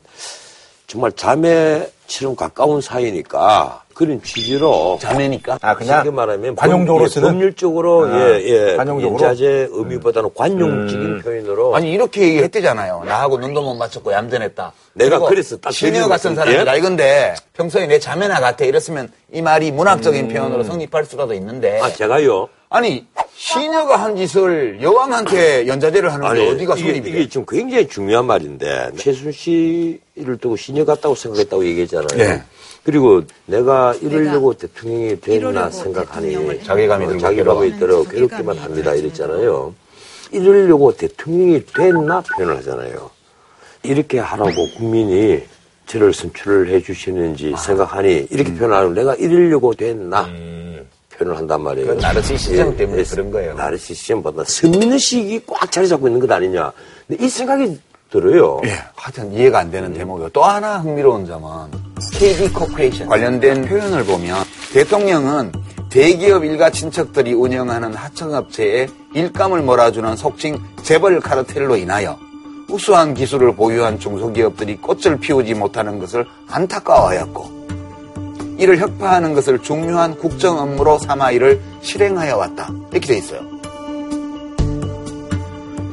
정말 자매처럼 가까운 사이니까 그런 취지로 자매니까. 아, 그냥 쉽게 말하면 관용적으로 법- 예, 쓰는? 법률적으로 아, 예, 예, 관용적으로? 인자제 의미보다는 관용적인 표현으로 아니 이렇게 얘기했대잖아요. 나하고 눈도 못 맞췄고 얌전했다. 내가 그래서 딱 시녀 같은 것 사람이라 같은데? 이건데 평소에 내 자매나 같아 이랬으면 이 말이 문학적인 표현으로 성립할 수라도 있는데 아 제가요 아니 시녀가 한 짓을 여왕한테 연자제를 하는데 어디가 이게, 성립이 돼? 이게 지금 굉장히 중요한 말인데 최순실을 두고 시녀 같다고 생각했다고 얘기했잖아요. 네. 그리고 내가 이러려고 대통령이 됐나 생각하니 자괴감이 어, 들고 자괴감이 괴로워. 들어 자괴감이 괴롭기만 합니다. 이랬잖아요. 이러려고 대통령이 됐나 표현을 하잖아요. 이렇게 하라고 국민이 저를 선출을 해주셨는지 아. 생각하니 이렇게 표현하면 내가 이러려고 됐나 표현을 한단 말이에요. 그 나르시시즘 때문에 그런 거예요. 나르시시즘보다 선민의식이 꽉 자리 잡고 있는 것 아니냐. 근데 이 생각이 들어요. 예, 하여튼 이해가 안 되는 대목이고 또 하나 흥미로운 점은 KD 코퍼레이션 관련된 표현을 보면 대통령은 대기업 일가 친척들이 운영하는 하청업체에 일감을 몰아주는 속칭 재벌 카르텔로 인하여 우수한 기술을 보유한 중소기업들이 꽃을 피우지 못하는 것을 안타까워하였고 이를 혁파하는 것을 중요한 국정 업무로 삼아 이를 실행하여 왔다. 이렇게 돼 있어요.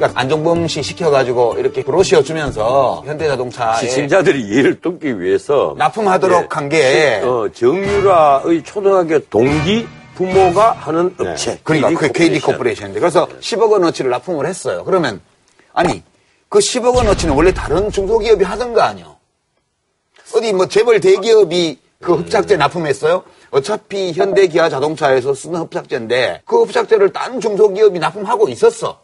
그러니까 안종범 씨 시켜가지고 이렇게 브로시어 주면서 현대자동차에 시청자들이 이해를 돕기 위해서 납품하도록 예. 한게 어, 정유라의 초등학교 동기 부모가 하는 업체. 그러니까 KD 그 KD 코퍼레이션인데 그래서 10억 원어치를 납품을 했어요. 그러면 아니 그 10억 원어치는 원래 다른 중소기업이 하던 거 아니요? 어디 뭐 재벌 대기업이 그 흡착제 납품했어요? 어차피 현대 기아 자동차에서 쓰는 흡착제인데 그 흡착제를 딴 중소기업이 납품하고 있었어.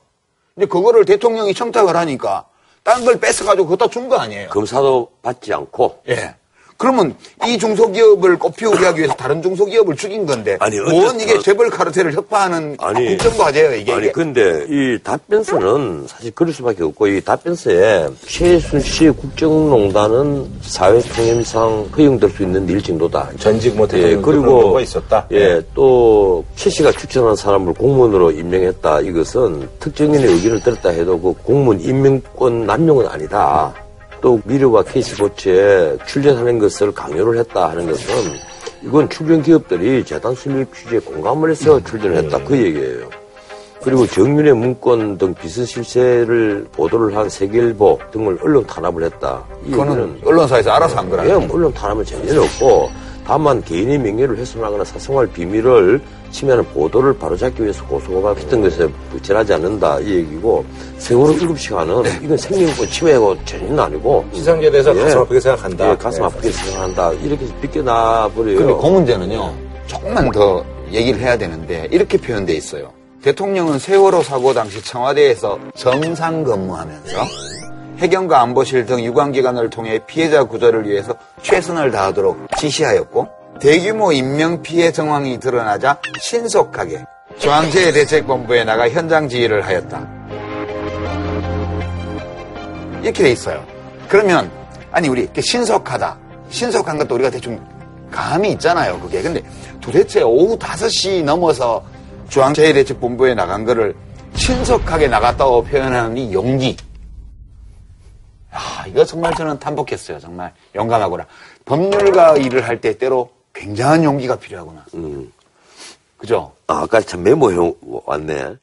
근데 그거를 대통령이 청탁을 하니까 딴 걸 뺏어가지고 갖다 준 거 아니에요? 검사도 받지 않고 예. 그러면 이 중소기업을 꽃피우게 하기 위해서 다른 중소기업을 죽인 건데 아니, 뭔 이게 재벌 카르텔을 협파하는 아니, 국정 과제예요 이게. 아니 근데 이 답변서는 사실 그럴 수밖에 없고 이 답변서에 최순실 국정농단은 사회통념상 허용될 수 있는 일 정도다. 전직 뭐 예, 대통령 그런 그리고 거가 있었다. 예, 또 최 씨가 추천한 사람을 공무원으로 임명했다. 이것은 특정인의 의견을 들었다 해도 그 공무원 임명권 남용은 아니다. 또 미래와 K스포츠에 출연하는 것을 강요를 했다 하는 것은 이건 출연 기업들이 재단 설립 취지에 공감을 해서 출연을 했다 그 얘기예요. 그리고 정윤의 문건 등 비선 실세를 보도를 한 세계일보 등을 언론 탄압을 했다. 이 그거는 얘기는 언론사에서 알아서 한 거라. 예, 언론 탄압은 전혀 없고 다만 개인의 명예를 훼손하거나 사생활 비밀을 침해하는 보도를 바로잡기 위해서 고소가 했던 것에 부채하지 않는다 이 얘기고 세월호 일곱 시간은 이건 생명권 침해고 전혀 아니고 시상제에 대해서 예. 가슴 아프게 생각한다. 예, 가슴 예. 아프게 생각한다 이렇게 비껴나 버려요. 근데 그 문제는요, 조금만 더 얘기를 해야 되는데, 이렇게 표현돼 있어요. 대통령은 세월호 사고 당시 청와대에서 정상 근무하면서 해경과 안보실 등 유관기관을 통해 피해자 구조를 위해서 최선을 다하도록 지시하였고, 대규모 인명피해 정황이 드러나자 신속하게 중앙재해대책본부에 나가 현장 지휘를 하였다. 이렇게 돼 있어요. 그러면 아니 우리 신속하다. 신속한 것도 우리가 대충 감이 있잖아요. 그게. 근데 도대체 오후 5시 넘어서 중앙재해대책본부에 나간 거를 신속하게 나갔다고 표현하는 이 용기. 아, 이거 정말 저는 탐복했어요. 정말 용감하구나. 법률가 일을 할 때 때로 굉장한 용기가 필요하구나. 음. 그죠? 아, 아까 참 메모해 왔네.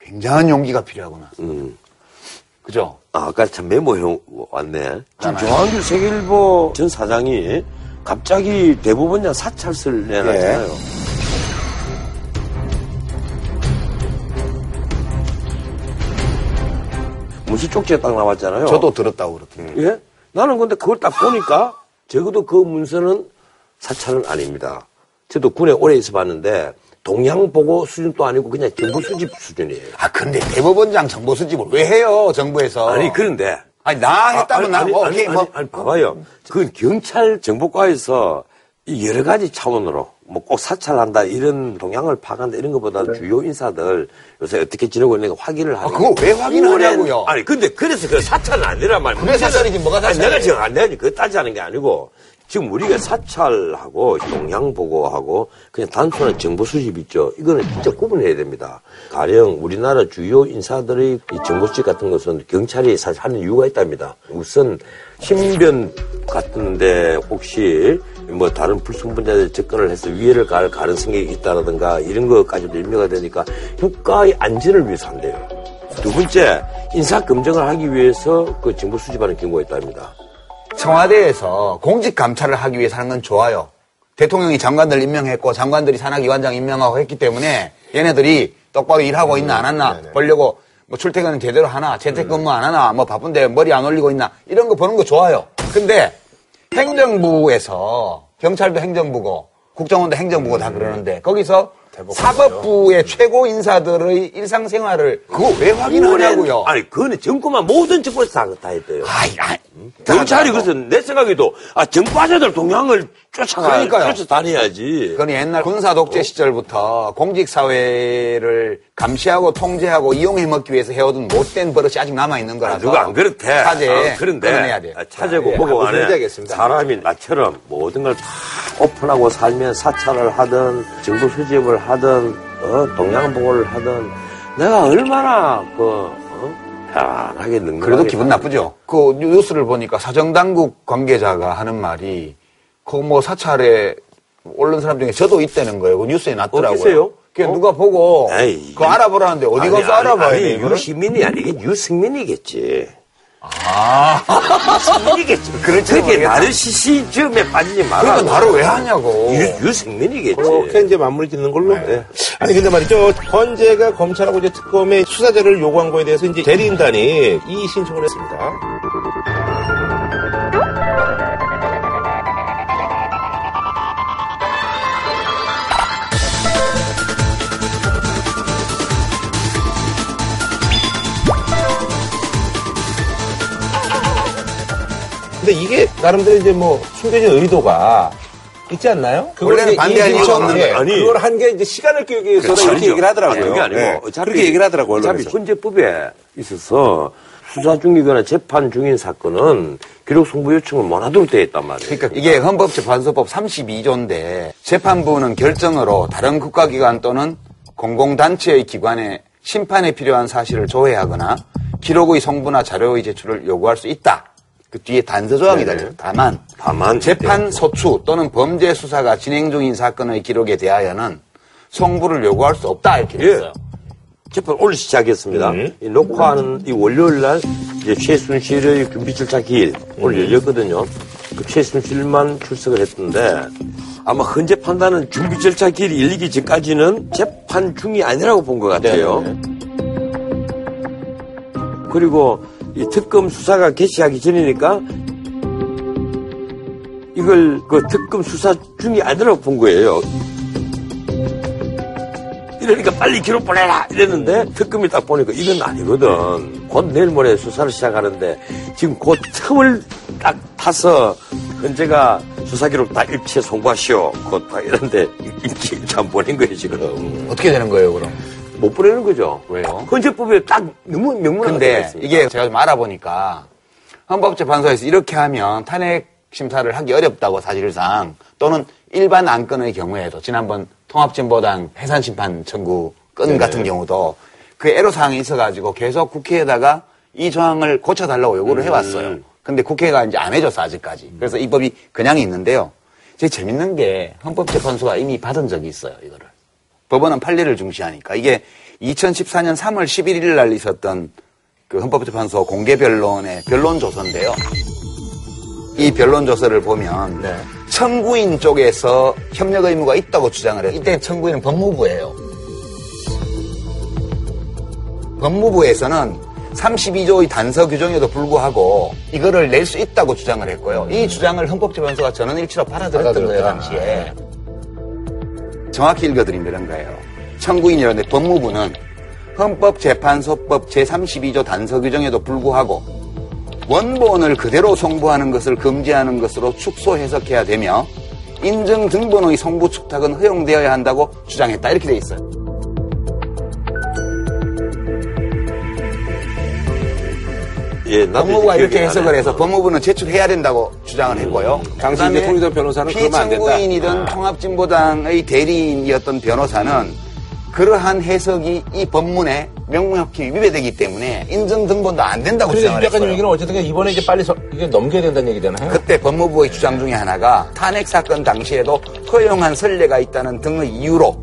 굉장한 용기가 필요하구나. 음. 그죠? 아, 아까 참 메모해 왔네. 지금 아, 조한규 세계일보 전 사장이 갑자기 대법원장 사찰서를 내놨잖아요. 문서 쪽지가 딱 나왔잖아요. 저도 들었다고 그러더라고요. 예? 나는 근데 그걸 딱 보니까 적어도 그 문서는 사찰은 아닙니다. 저도 군에 오래 있어 봤는데 동양 보고 수준도 아니고 그냥 정보 수집 수준이에요. 아, 근데 대법원장 정보 수집을 왜 해요, 정부에서? 아니 그런데 아니, 나 했다면 나, 아니, 뭐, 아니, 오케이, 아니, 뭐. 아니, 봐봐요. 그 경찰 정보과에서 이 여러 가지 차원으로 뭐 꼭 사찰한다 이런 동향을 파악한다 이런 것보다는 주요 인사들 요새 어떻게 지내고 있는가 확인을 하는 아, 그거 왜 확인하냐고요? 아니 근데 그래서 그 사찰은 아니란 말이야. 그게 사찰이지, 뭐가 사찰이에요? 내가 지금 안 내가 그거 따지하는 게 아니고 지금 우리가 사찰하고 동향 보고하고 그냥 단순한 정보 수집 있죠. 이거는 진짜 구분해야 됩니다. 가령 우리나라 주요 인사들의 이 정보 수집 같은 것은 경찰이 사실 하는 이유가 있답니다. 우선 신변 같은데 혹시 뭐 다른 불성분자들 접근을 해서 위해를 가할 가능성이 있다라든가 이런 것까지도 인명가 되니까 국가의 안전을 위해서 한대요. 두 번째 인사 검증을 하기 위해서 그 정보 수집하는 경우가 있답니다. 청와대에서 공직 감찰을 하기 위해서 하는 건 좋아요. 대통령이 장관들 임명했고 장관들이 산하기관장 임명하고 했기 때문에 얘네들이 똑바로 일하고 있나 안 하나 보려고 뭐 출퇴근은 제대로 하나 재택근무 안 하나 뭐 바쁜데 머리 안 올리고 있나 이런 거 보는 거 좋아요. 근데 행정부에서 경찰도 행정부고 국정원도 행정부고 다 그러는데 거기서 사법부의 최고 인사들의 일상생활을 그거 왜 확인하냐고요. 아니, 그거는 정권만 모든 정권에서 다, 다 했대요. 아이, 아이, 경찰이 그래서 내 생각에도 아 정과자들 동향을 쫓아가 그러니까요. 쫓아다녀야지. 그건 옛날 군사 독재 시절부터 공직 사회를 감시하고 통제하고 이용해 먹기 위해서 해오던 못된 버릇이 아직 남아 있는 거라서 누가 안 그렇대. 차제 어, 그런데 끊어내야 돼요. 아, 차제고 예, 보고 한번 안에 해야겠습니다. 사람이 나처럼 모든 걸 다 오픈하고 살면 사찰을 하든 정보 수집을 하든 어, 동양 보고를 하든 내가 얼마나 그 어? 편하게 능력하게 그래도 기분 나쁘죠. 그 뉴스를 보니까 사정당국 관계자가 하는 말이 그 뭐 사찰에 오른 사람 중에 저도 있다는 거예요. 그 뉴스에 났더라고요. 그게 어? 누가 보고 에이, 그거 알아보라는데 어디 가서 알아봐야 아니, 돼 이거를? 유시민이 아니게 유승민이겠지. 아. 그렇지, 그렇게 모르겠다. 나르시시즘에 빠지지 마라. 그러니까 나를 왜 하냐고. 유, 유승민이겠지. 그렇게 이제 마무리 짓는 걸로. 예. 아니 근데 말이죠. 헌재가 검찰하고 이제 특검에 수사자를 요구한 거에 대해서 이제 대리인단이 이의 신청을 했습니다. 근데 이게 나름대로 이제 뭐 숨겨진 의도가 있지 않나요? 원래는 반대할 이유가 없는데. 해. 아니. 그걸 한 게 이제 시간을 끌기 위해서 그렇죠. 이렇게 얘기를 하더라고요. 아니, 그게 아니고 예. 어차피 그렇게 얘기를 하더라고요. 어차피 언론에서. 헌재법에 있어서 수사 중이거나 재판 중인 사건은 기록 송부 요청을 못 하도록 되어 있단 말이에요. 그러니까 이게 헌법재판소법 32조인데 재판부는 결정으로 다른 국가기관 또는 공공단체의 기관에 심판에 필요한 사실을 조회하거나 기록의 송부나 자료의 제출을 요구할 수 있다. 그 뒤에 단서 조항이 달려요. 다만 다만 재판 소추 또는 범죄 수사가 진행 중인 사건의 기록에 대하여는 송부를 요구할 수 없다 이렇게 예. 됐어요. 재판 오늘 시작했습니다. 음. 이 녹화하는 이 월요일 날 이제 최순실의 준비 절차 기일 오늘 열렸거든요. 그 최순실만 출석을 했던데 아마 헌재 판단은 준비 절차 기일이 열리기 전까지는 재판 중이 아니라고 본 것 같아요. 그리고 이 특검 수사가 개시하기 전이니까 이걸 그 특검 수사 중이 아니라고 본 거예요. 이러니까 빨리 기록 보내라 이랬는데 특검이 딱 보니까 이건 아니거든. 곧 내일 모레 수사를 시작하는데 지금 곧 틈을 딱 타서 현재가 수사 기록 다 일체 송부하시오. 곧딱 이런데 일체 안 보낸 거예요 지금. 어떻게 되는 거예요, 그럼? 못 보내는 거죠. 왜요? 헌재법에 딱 너무 명문하게 되어 있습니다. 이게 제가 좀 알아보니까 헌법재판소에서 이렇게 하면 탄핵 심사를 하기 어렵다고 사실상 또는 일반 안건의 경우에도 지난번 통합진보당 해산심판 청구 건 네네. 같은 경우도 그 애로사항이 있어가지고 계속 국회에다가 이 조항을 고쳐달라고 요구를 해왔어요. 근데 국회가 이제 안 해줬어, 아직까지. 그래서 이 법이 그냥 있는데요. 제일 재밌는 게 헌법재판소가 이미 받은 적이 있어요, 이거를. 법원은 판례를 중시하니까. 이게 2014년 3월 11일 날 있었던 그 헌법재판소 공개 변론의 변론 조서인데요. 이 변론 조서를 보면 청구인 쪽에서 협력 의무가 있다고 주장을 해요. 이때 청구인은 법무부예요. 법무부에서는 32조의 단서 규정에도 불구하고 이거를 낼 수 있다고 주장을 했고요. 이 주장을 헌법재판소가 전원일치로 받아들였던 거예요, 당시에. 정확히 읽어드리면 이런 거예요. 청구인이라는데 법무부는 헌법재판소법 제32조 단서 규정에도 불구하고 원본을 그대로 송부하는 것을 금지하는 것으로 축소 해석해야 되며 인증 등본의 송부 축탁은 허용되어야 한다고 주장했다 이렇게 돼 있어요. 예, 법무부가 이렇게 해석을. 해서 법무부는 제출해야 된다고 주장을 했고요. 당시 이제 통일당 변호사는 된다. 피청구인이든 통합진보당의 대리인이었던 변호사는 그러한 해석이 이 법문에 명명히 위배되기 때문에 인증 등본도 안 된다고 주장을 임 작가님 했어요. 얘기는 어쨌든 이번에 이제 빨리 서- 이게 넘겨야 된다는 얘기잖아요. 그때 법무부의 주장 중에 하나가 탄핵 사건 당시에도 허용한 선례가 있다는 등의 이유로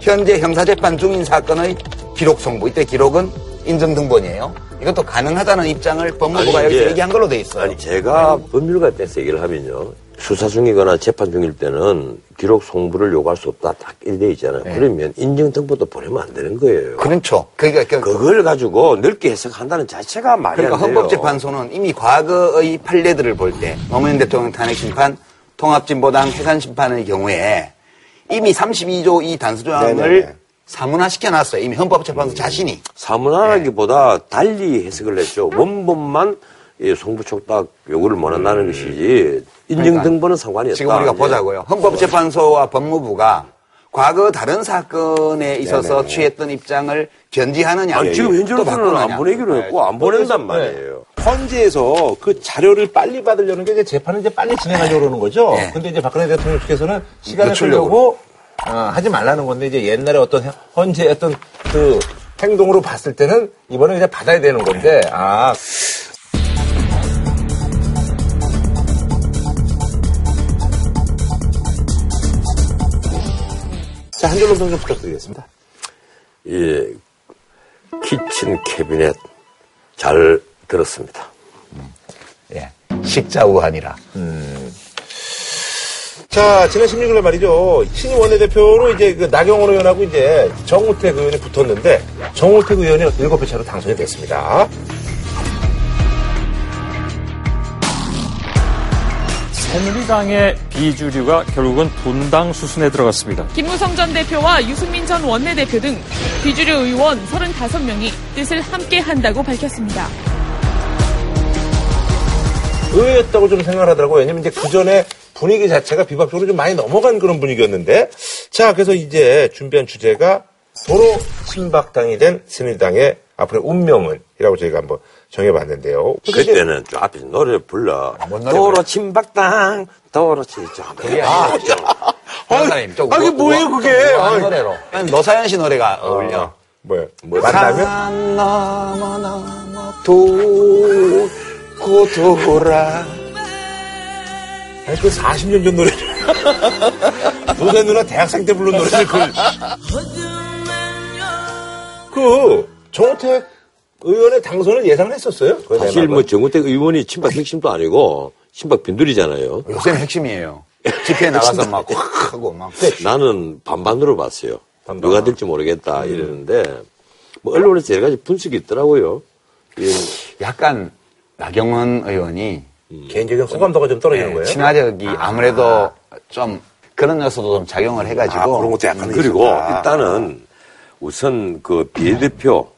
현재 형사재판 중인 사건의 기록 송부 이때 기록은 인증 등본이에요. 이것도 가능하다는 입장을 법무부가 여기서 얘기한 걸로 돼 있어요. 아니 제가 법률가에서 얘기를 하면요 수사 중이거나 재판 중일 때는 기록 송부를 요구할 수 없다 딱 일돼 있잖아요. 그러면 인증 등본도 보내면 안 되는 거예요. 그렇죠. 그러니까, 그- 그걸 가지고 넓게 해석한다는 자체가 말이 그러니까 안 돼요. 헌법재판소는 이미 과거의 판례들을 볼 때 노무현 대통령 탄핵 심판, 통합진보당 해산 심판의 경우에 이미 32조 이 단수 조항을 네네네. 사문화 시켜 놨어요. 이미 헌법재판소 자신이. 사문화라기보다 달리 해석을 했죠. 원본만 이 송부촉딱 요구를 못 한다는 것이지 인정 등본은 상관이 없다. 지금 우리가 예. 보자고요. 헌법재판소와 법무부가 과거 다른 사건에 있어서. 취했던 입장을 견지하느냐. 아니, 지금 또 현재로서는. 안 보내기로 했고 안 보낸단 말이에요. 네. 헌재에서 그 자료를 빨리 받으려는 게 이제 재판을 이제 빨리 진행하려고 그러는 거죠. 네. 근데 이제 박근혜 대통령 측에서는 시간을. 끌려고 어, 하지 말라는 건데 이제 옛날에 어떤 헌재 어떤 그 행동으로 봤을 때는 이번에 그냥 받아야 되는 건데 아 자, 한 줄로 평좀 부탁드리겠습니다. 이 키친 캐비넷 잘 들었습니다. 예. 식자 우한이라. 자, 지난 16일에 말이죠. 신임 원내대표로 이제 그 나경원 의원하고 이제 정우택 의원이 붙었는데 정우택 의원이 7표 차로 당선이 됐습니다. 새누리당의 비주류가 결국은 분당 수순에 들어갔습니다. 김무성 전 대표와 유승민 전 원내대표 등 비주류 의원 35명이 뜻을 함께 한다고 밝혔습니다. 의외였다고 좀 생각을 하더라고요. 왜냐면 이제 그 전에 분위기 자체가 비박적으로 좀 많이 넘어간 그런 분위기였는데. 자, 그래서 이제 준비한 주제가 도로 친박당이 된 새누리당의 앞으로의 운명은? 이라고 저희가 한번 정해봤는데요. 그때는 저 앞에서 노래 불러. 뭔 노래 도로 친박당, 도로 친박. 그게 아, 아니죠. 변호사님, 좀 아, 우- 뭐예요, 우- 그게? 아이. 노래로. 그냥 노사연 씨 노래가 어 울려. 뭐예요? 만나면? 산 넘어 넘어 돌고 돌아. 아니, 그 40년 전 노래를. 노래 누나 대학생 때 부른 노래를 그. 그, 정우택 의원의 당선을 예상을 했었어요? 사실. 뭐 정우택 의원이 친박 핵심도 아니고 친박 빈들이잖아요. 요새는 핵심이에요. 집회에 나가서 막 확 하고 막. 나는 반반으로 봤어요. 반반. 누가 될지 모르겠다 이러는데 뭐 언론에서 여러 가지 분석이 있더라고요. 이 약간 나경원 의원이 개인적인 호감도가 좀 떨어지는 네, 거예요? 친화력이 아 무래도 좀 그런 요소도 좀 작용을 해가지고 아, 그런 것도 약간 그리고 있었다. 일단은 우선 그 비례대표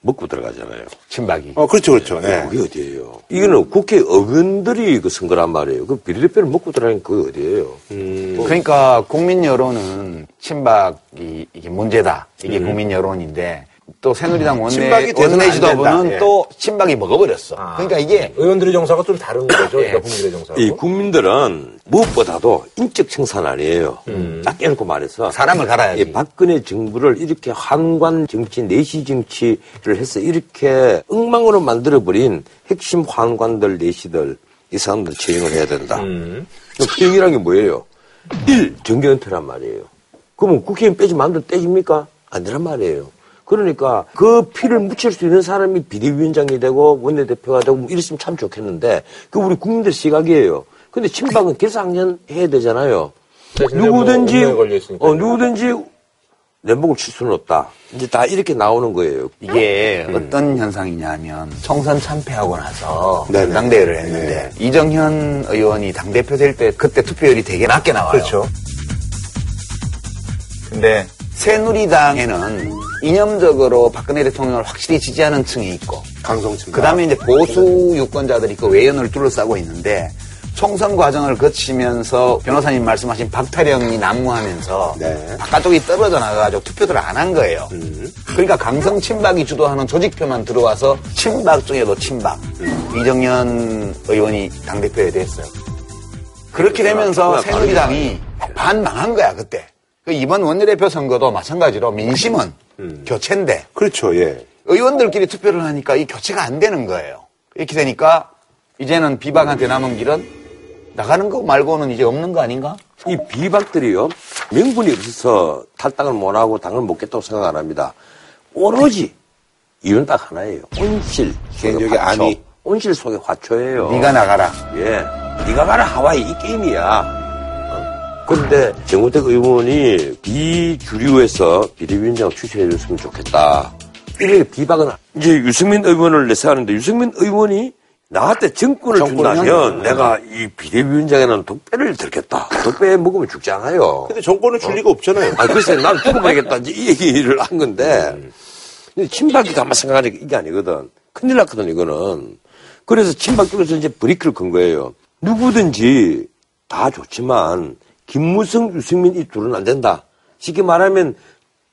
먹고 들어가잖아요. 친박이. 어, 그렇죠, 그렇죠. 네. 그게 어디예요? 이거는 국회 의원들이 그 선거란 말이에요. 그 비례대표를 먹고 들어가는 그게 어디예요? 그러니까 국민 여론은 친박이 이게 문제다. 이게 국민 여론인데 또 새누리당 원내 원내 안 지도부는. 예. 또 친박이 먹어버렸어. 아. 그러니까 이게 의원들의 정서가 좀 다른 거죠? 예. 그러니까 국민들의 정서하고. 이 국민들은 무엇보다도 인적 청산 아니에요. 작게 놓고 말해서 사람을 갈아야지. 이 박근혜 정부를 이렇게 한관 정치, 내시 정치를 해서 이렇게 엉망으로 만들어버린 핵심 환관들, 내시들, 이 사람들 처형을 해야 된다. 음. 처형이란 게 뭐예요? 일, 정경은퇴란 말이에요. 그러면 국회의원 빼지면 안 돼, 떼집니까? 안 되란 말이에요. 그러니까 그 피를 묻힐 수 있는 사람이 비대위원장이 되고 원내대표가 되고 뭐 이랬으면 참 좋겠는데 그 우리 국민들 시각이에요. 근데 친박은 결사항전 해야 되잖아요. 대신에 누구든지 뭐. 어 누구든지 내 목을 칠 수는 없다. 이제 다 이렇게 나오는 거예요. 이게 음. 어떤 현상이냐면 총선 참패하고 나서 네네. 당대회를 했는데 이정현 의원이 당 대표 될 때 그때 투표율이 되게 낮게 나와요. 그렇죠. 근데 새누리당에는 이념적으로 박근혜 대통령을 확실히 지지하는 층이 있고 강성층. 그 다음에 이제 보수 유권자들이 그 외연을 둘러싸고 있는데 총선 과정을 거치면서 변호사님 말씀하신 박타령이 난무하면서 네. 바깥쪽이 떨어져 나가가지고 투표들을 안 한 거예요. 그러니까 강성 친박이 주도하는 조직표만 들어와서 친박 중에도 친박. 이정현 의원이 당대표에 됐어요. 그렇게 되면서 새누리당이 반망한 거야, 그때. 그 이번 원내대표 선거도 마찬가지로 민심은 교체인데 그렇죠, 예. 의원들끼리 투표를 하니까 이 교체가 안 되는 거예요. 이렇게 되니까 이제는 비박한테 남은 길은 나가는 거 말고는 이제 없는 거 아닌가? 이 비박들이요 명분이 없어서 탈당을 못하고 당을 못겠다고 생각 안 합니다. 오로지 이유는 딱 하나예요. 온실 속의 화초. 안위. 온실 속의 화초예요. 네가 나가라. 예, 네가 가라 하와이 이 게임이야. 어? 그런데 정우택 의원이 비주류에서 비대위원장 추천해 줬으면 좋겠다. 이렇게 비박은 이제 유승민 의원을 내세하는데 유승민 의원이 나한테 정권을 정권을 준다면 내가 이 비대위원장에는 독배를 들겠다. 독배 먹으면 죽지 않아요. 근데 정권은 줄 리가 없잖아요. 아, 글쎄, 난 죽어버리겠다. 이 얘기를 한 건데. 근데 친박이 가만 생각하니까 이게 아니거든. 큰일 났거든, 이거는. 그래서 친박 쪽에서 이제 브리크를 건 거예요. 누구든지 다 좋지만 김무성, 유승민 이 둘은 안 된다. 쉽게 말하면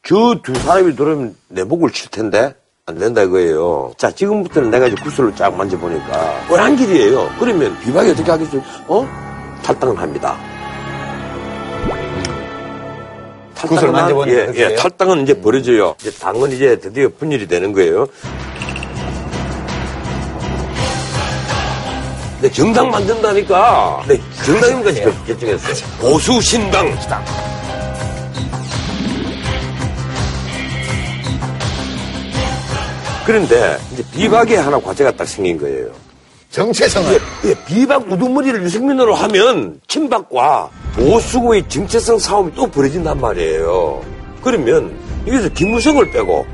저 두 사람이 들어오면 내복을 칠 텐데 안 된다 이거예요. 자 지금부터는 내가 이제 구슬로 쫙 만져보니까 뻔한 길이에요. 그러면 비박이 어떻게 하겠어요? 어? 탈당을 합니다. 구슬 만져보니까 예, 예? 탈당은 이제 벌어져요. 이제 당은 이제 드디어 분열이 되는 거예요. 근데 정당 만든다니까. 네, 정당임까지 결정했어요. 보수 신당. 그런데 이제 비박에 하나 과제가 딱 생긴 거예요. 정체성을. 예, 예, 비박 우두머리를 유승민으로 하면 친박과 보수의 정체성 싸움이 또 벌어진단 말이에요. 그러면 여기서 김무성을 빼고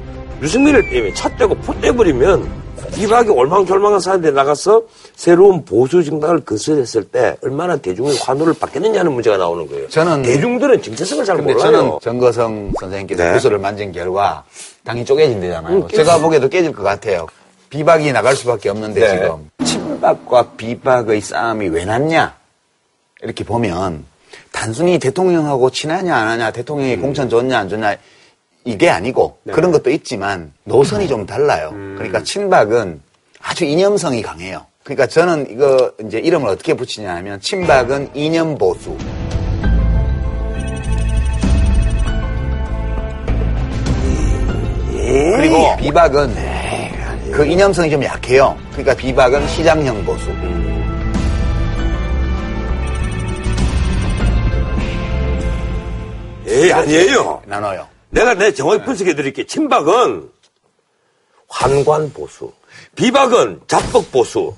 유승민을 빼면 차 떼고 포 떼버리면 비박이 올망졸망한 사람들이 나가서 새로운 보수 정당을 건설했을 때 얼마나 대중의 환호를 받겠느냐는 문제가 나오는 거예요. 저는 대중들은 정체성을 잘 근데 몰라요. 저는 정거성 선생님께서 네. 구슬을 만진 결과 당이 쪼개진대잖아요. 음, 제가 보기에도 깨질 것 같아요. 비박이 나갈 수밖에 없는데 네. 지금 친박과 비박의 싸움이 왜 났냐 이렇게 보면 단순히 대통령하고 친하냐 안 하냐 대통령이 음. 공천 좋냐 안 좋냐 이게 아니고 네. 그런 것도 있지만 노선이 좀 달라요. 음. 그러니까 친박은 아주 이념성이 강해요. 그러니까 저는 이거 이제 이름을 어떻게 붙이냐 하면 친박은 이념 보수. 그리고 비박은 그 이념성이 좀 약해요. 그러니까 비박은 시장형 보수. 예, 아니에요. 나눠요. 내가 내 정확히 분석해 드릴게. 친박은 환관 보수. 비박은 자뻑 보수.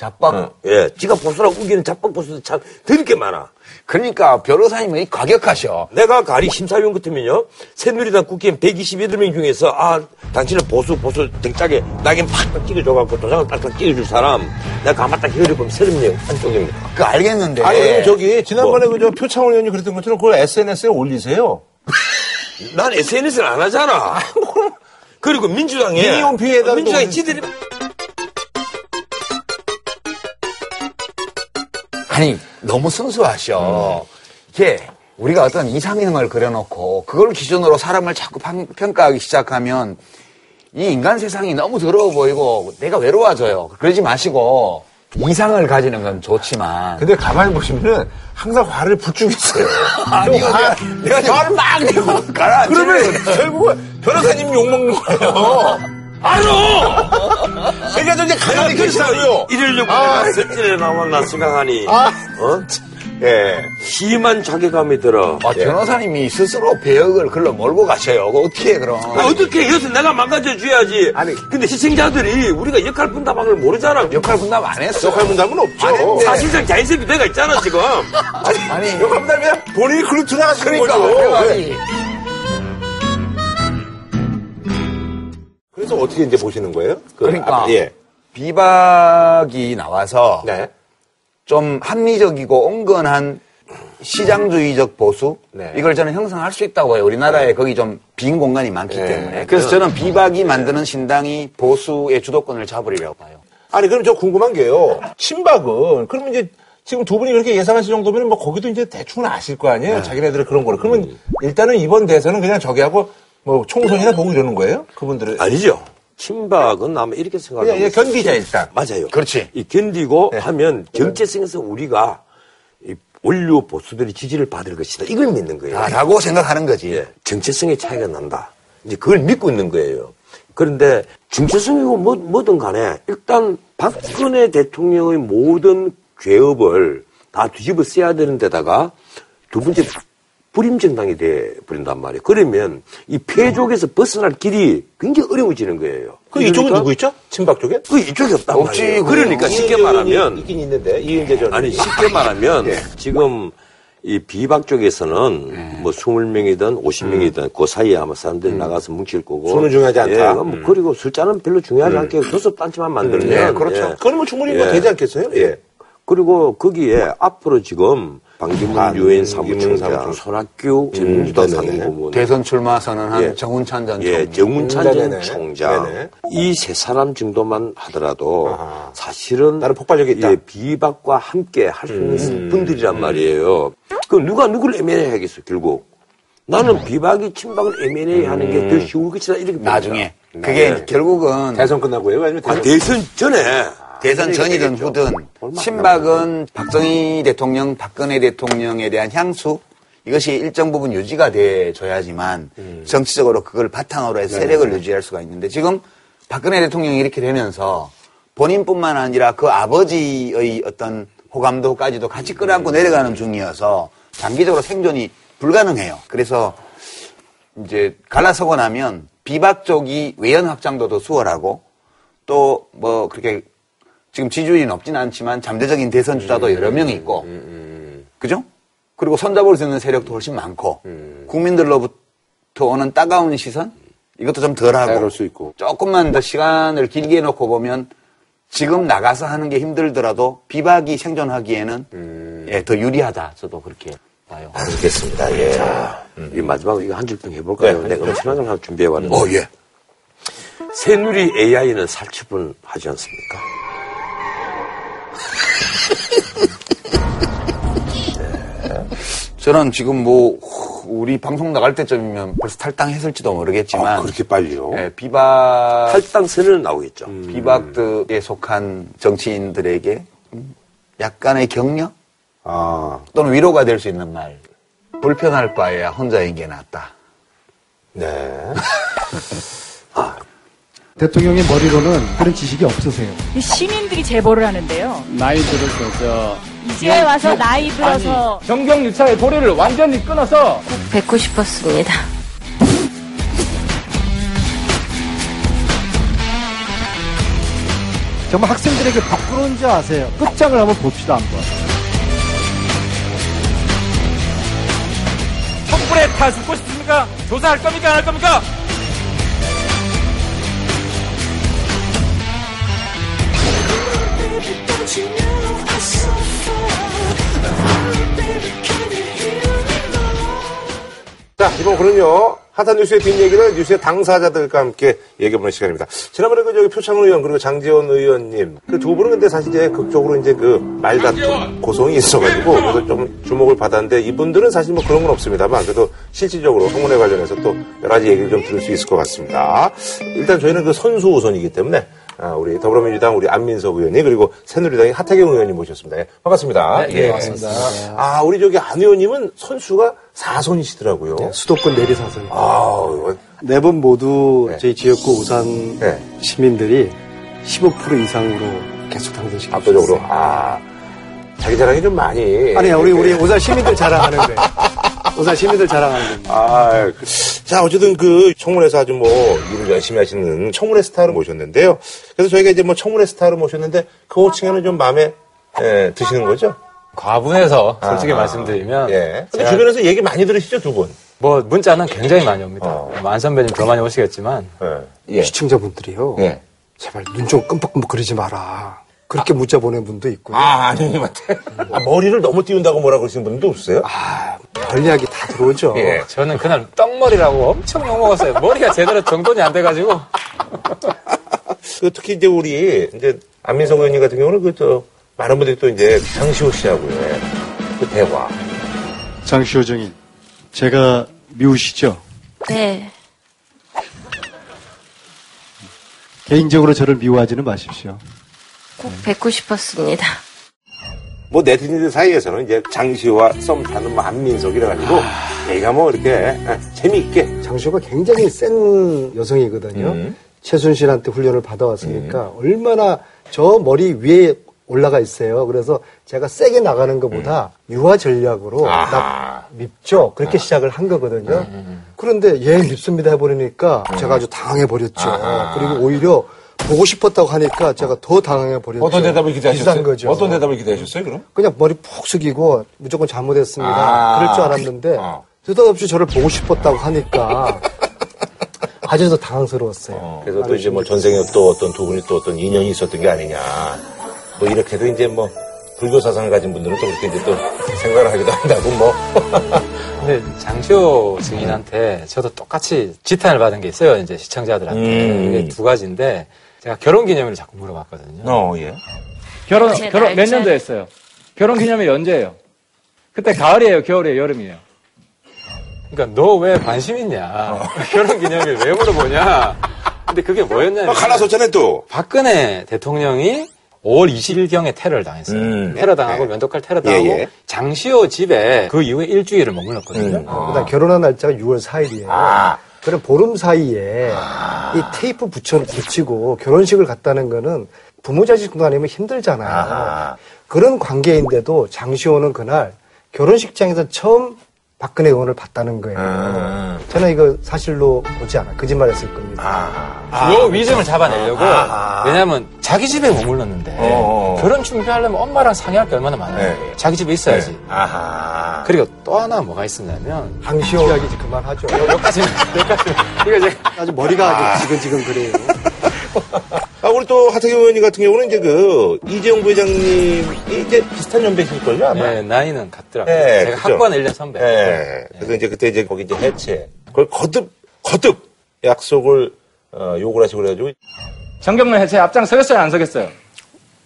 자뻑? 예, 지가 보수라고 우기는 자뻑 보수도 참 드릴 게 많아. 그러니까 변호사님이 과격하셔. 내가 가리 심사위원 같으면요. 새누리당 국회의원 128명 중에서 아, 당신은 보수, 보수 등짝에 낙인 팍팍 찍어줘갖고 도장을 딱딱 찍어줄 사람. 내가 가만 딱 히어리보면 30명 한쪽입니다. 그 알겠는데. 아니, 그럼 저기, 지난번에 뭐. 그저 표창원 의원이 그랬던 것처럼 그걸 SNS에 올리세요. 난 SNS를 안 하잖아. 그리고 민주당에. 민주당이 또- 지들이. 아니, 너무 순수하셔. 이게 우리가 어떤 이상형을 그려놓고 그걸 기준으로 사람을 자꾸 판- 평가하기 시작하면 이 인간 세상이 너무 더러워 보이고 내가 외로워져요. 그러지 마시고 이상을 가지는 건 좋지만 근데 가만히 보시면은 항상 화를 부추고 있어요. 아니, 좀 화- 내가, 내가 화를 막 내고 가라. 그러면 결국은 변호사님 욕먹는 거예요. 알아! 그러니까 저 이제 가만히 계시다고요. 이러려고 아. 내가 셋째 나왔나 생각하니. 아. 어? 예. 심한 자괴감이 들어. 아, 변호사님이 스스로 배역을 글로 몰고 가셔요. 어떻게 해, 그럼. 아, 어떻게 해서 내가 망가져줘야지. 아니. 근데 시청자들이 우리가 역할 분담을 모르잖아. 역할 분담 안 했어. 역할 분담은 없죠. 안 했는데. 사실상 자인색이 돼가 있잖아, 지금. 아니, 역할 분담이면 본인이 글로 들어가시는 그러니까. 거죠. 아니, 그래서 어떻게 이제 보시는 거예요? 그 그러니까. 앞- 예. 비박이 나와서 네. 좀 합리적이고 온건한 시장주의적 보수 네. 이걸 저는 형성할 수 있다고 해요. 우리나라에 거기 좀 빈 공간이 많기 네. 때문에. 그래서 저는 비박이 만드는 신당이 보수의 주도권을 잡으리라고 봐요. 아니, 그럼 저 궁금한 게요. 친박은, 그러면 이제 지금 두 분이 그렇게 예상하실 정도면 뭐 거기도 이제 대충은 아실 거 아니에요? 자기네들의 그런 거를. 그러면 일단은 이번 대선은 그냥 저기하고 뭐 총선이나 보고 이러는 거예요? 그분들은. 아니죠. 친박은 아마 이렇게 생각하고. 그냥, 그냥 견디자, 일단. 맞아요. 그렇지. 이 견디고 하면 정체성에서 우리가 이 원료 보수들이 지지를 받을 것이다. 이걸 믿는 거예요. 아, 라고 생각하는 거지. 예, 정체성의 차이가 난다. 이제 그걸 믿고 있는 거예요. 그런데 정체성이고 뭐, 뭐든 간에 일단 박근혜 대통령의 모든 죄업을 다 뒤집어 써야 되는 데다가 두 번째 불임정당이 돼 버린단 말이에요. 그러면 이 폐족에서 벗어날 길이 굉장히 어려워지는 거예요. 그 이쪽은 그러니까 누구 있죠? 친박 쪽에? 그 이쪽이 없단 없지, 말이에요. 그러니까 쉽게 말하면 있긴 있는데, 이은재 전. 아니 쉽게 말하면 예. 지금 이 비박 쪽에서는 네. 뭐 20명이든 50명이든 그 사이에 아마 사람들이 나가서 뭉칠 거고 음. 수는 중요하지 않다. 예, 뭐 그리고 숫자는 별로 중요하지 않게 교섭 단체만 만들면 예, 그렇죠. 예. 뭐 충분히 뭐 예. 되지 않겠어요? 예. 그리고 거기에 앞으로 지금 방기문 아, 유엔 사무총장, 사무총- 손학규 전 음, 대선 출마 선언한 예. 정운찬 전 예, 총리. 정운찬 음, 전 네네네. 총장 네네. 이세 사람 정도만 하더라도 아하. 사실은 나는 폭발력이 있다. 예, 비박과 함께 할수 있는 음. 분들이란 말이에요. 그 누가 누굴 애매해 하겠어 결국. 나는 비박이 친박을 애매해 하는 게 더 쉬울 것이다 이렇게 봅니다. 나중에. 그게 네. 결국은 대선 끝나고요? 아니면 아, 대선? 대선 전에 대선 전이든 되겠죠. 후든 친박은 박정희 대통령, 박근혜 대통령에 대한 향수 이것이 일정 부분 유지가 돼줘야지만 음. 정치적으로 그걸 바탕으로 해서 세력을 유지할 수가 있는데 지금 박근혜 대통령이 이렇게 되면서 본인뿐만 아니라 그 아버지의 어떤 호감도까지도 같이 끌어안고 내려가는 중이어서 장기적으로 생존이 불가능해요. 그래서 이제 갈라서고 나면 비박 쪽이 외연 확장도 더 수월하고 또 뭐 그렇게 지금 지지율이 높진 않지만 잠재적인 대선 주자도 여러 명 있고 그죠? 그리고 손잡을 수 있는 세력도 훨씬 많고 국민들로부터 오는 따가운 시선 이것도 좀 덜하고 자유로울 수 있고. 조금만 더 시간을 길게 놓고 보면 지금 나가서 하는 게 힘들더라도 비박이 생존하기에는 예, 더 유리하다. 저도 그렇게 봐요. 알겠습니다. 예. 이 마지막으로 이거 한 줄평 해볼까요? 네, 내가 걸 하나 준비해 왔는데. 어, 예. 새누리 AI는 살처분 하지 않습니까? 저는 지금 뭐 우리 방송 나갈 때쯤이면 벌써 탈당했을지도 모르겠지만 아, 그렇게 빨리요? 예, 비박 탈당 선언은 나오겠죠. 비박들에 속한 정치인들에게 음, 약간의 격려 아, 또는 위로가 될 수 있는 말 불편할 바에야 혼자인 게 낫다. 네. 대통령의 머리로는 그런 지식이 없으세요. 시민들이 제보를 하는데요. 나이 들어서 저 이제 와서 나이 들어서 정경 유차의 도리를 완전히 끊어서 뵙고 싶었습니다. 정말 학생들에게 부끄러운지 아세요? 끝장을 한번 봅시다 한번. 촛불에 다 죽고 싶습니까? 조사할 겁니까 안 할 겁니까? 자, 이번 그는요 핫한 뉴스의 뒷얘기를 뉴스의 당사자들과 함께 얘기해보는 시간입니다. 지난번에 그 저기 표창 의원 그리고 장재원 의원님 그 두 분은 근데 사실 이제 극적으로 이제 그 말다툼 고성이 있어가지고 그래서 좀 주목을 받았는데 이분들은 사실 뭐 그런 건 없습니다만 그래도 실질적으로 성문에 관련해서 또 여러 가지 얘기를 좀 들을 수 있을 것 같습니다. 일단 저희는 그 선수 우선이기 때문에 아, 우리 더불어민주당 우리 안민석 의원님 그리고 새누리당의 하태경 의원님 모셨습니다. 예, 반갑습니다. 네, 예, 반갑습니다. 아 우리 저기 안 의원님은 선수가 사선이시더라고요. 네, 수도권 내리사선. 아, 네분 모두 네. 저희 지역구 우산 네. 시민들이 15% 이상으로 계속 당선시켰어요. 압도적으로 아 자기 자랑이 좀 많이 아니야, 우리, 우리 우산 시민들 자랑하는 거 우산 시민들 자랑하는 겁니다. 아, 그- 자, 어쨌든 그 청문회에서 아주 뭐 일을 열심히 하시는 청문회 스타를 모셨는데요. 그래서 저희가 이제 뭐 청문회 스타를 모셨는데 그 호칭에는 좀 마음에 예, 드시는 거죠? 과분해서 솔직히 아, 말씀드리면 예. 근데 제가 주변에서 얘기 많이 들으시죠, 두 분? 뭐 문자는 굉장히 많이 옵니다. 어. 만 선배님 더 많이 오시겠지만 예. 시청자분들이요. 예. 제발 눈 좀 끔뻑끔뻑 그리지 마라. 그렇게 문자 보낸 분도 있고요. 아, 안현님한테 아, 머리를 너무 띄운다고 뭐라 그러시는 분도 없어요? 아, 별 이야기 다 들어오죠. 예. 저는 그날 떡머리라고 엄청 욕먹었어요. 머리가 제대로 정돈이 안 돼가지고 그 특히 이제 우리 이제 안민석 의원님 같은 경우는 그 저 많은 분들이 또 이제 장시호 씨하고의 그 대화. 장시호 정인, 제가 미우시죠? 네. 개인적으로 저를 미워하지는 마십시오. 꼭 뵙고 싶었습니다. 뭐 네티즌들 사이에서는 이제 장시호와 썸 타는 뭐 안민석이라 가지고 얘가 뭐 이렇게 예, 재미있게 장시호가 굉장히 센 여성이거든요. 음. 최순실한테 훈련을 받아왔으니까 얼마나 저 머리 위에 올라가 있어요. 그래서 제가 세게 나가는 것보다 유화 전략으로 음. 아하. 나 밉죠. 그렇게 시작을 한 거거든요. 음, 그런데 얘 밉습니다 해버리니까 제가 아주 당황해버렸죠. 그리고 오히려 보고 싶었다고 하니까 제가 더 당황해 버렸죠. 어떤 대답을 기대하셨어요? 거죠. 어떤 대답을 기대하셨어요, 그럼? 그냥 머리 푹 숙이고 무조건 잘못했습니다. 아. 그럴 줄 알았는데 어. 느닷없이 저를 보고 싶었다고 하니까 아주 더 당황스러웠어요. 그래서 또 이제 뭐 전생에 또 어떤 두 분이 또 어떤 인연이 있었던 게 아니냐. 뭐 이렇게도 이제 뭐 불교 사상을 가진 분들은 또 그렇게 이제 또 생각을 하기도 한다고 뭐. 근데 장시호 증인한테 저도 똑같이 지탄을 받은 게 있어요. 이제 시청자들한테. 음. 이게 두 가지인데 제가 결혼 기념일을 자꾸 물어봤거든요. 어, 예. 결혼, 제 결혼 몇 날짜. 년도 했어요? 결혼 기념일 언제예요? 그때 가을이에요, 겨울이에요, 여름이에요? 그러니까 너 왜 관심 있냐? 결혼 기념일 왜 물어보냐? 근데 그게 뭐였냐면 아, 갈라섰잖아요, 또. 박근혜 대통령이 5월 20일경에 테러를 당했어요. 음. 테러 당하고 면도칼 테러 당하고 예, 예. 장시호 집에 그 이후에 일주일을 머물렀거든요. 음. 그다음 결혼한 날짜가 6월 4일이에요. 아. 그럼 보름 사이에 이 테이프 붙여 붙이고 결혼식을 갔다는 거는 부모 자식도 아니면 힘들잖아요. 아하. 그런 관계인데도 장시호는 그날 결혼식장에서 처음 박근혜 의원을 봤다는 거예요. 음. 저는 이거 사실로 보지 않아. 거짓말했을 겁니다. 아. 요 위증을 잡아내려고 아하. 왜냐하면 자기 집에 머물렀는데 어. 결혼 준비하려면 엄마랑 상의할 게 얼마나 많아요. 네. 자기 집에 있어야지. 아하. 그리고 또 하나 뭐가 있었냐면 장시호 이야기 이제 그만하죠. 여기까지는 여기까지는 이거 제가 아주 머리가 아주 지근지근 그래요. 아, 우리 또 하태경 의원님 같은 경우는 이제 그 이재용 부회장님이 이제 비슷한 연배실걸요, 아마. 네, 나이는 같더라고요. 네, 제가 그죠. 학번 1년 선배. 네. 그래서 이제 그때 이제 거기 이제 해체. 그걸 거듭, 거듭 약속을, 어, 요구를 하시고 그래가지고. 정경련 해체 앞장 서겠어요, 안 서겠어요?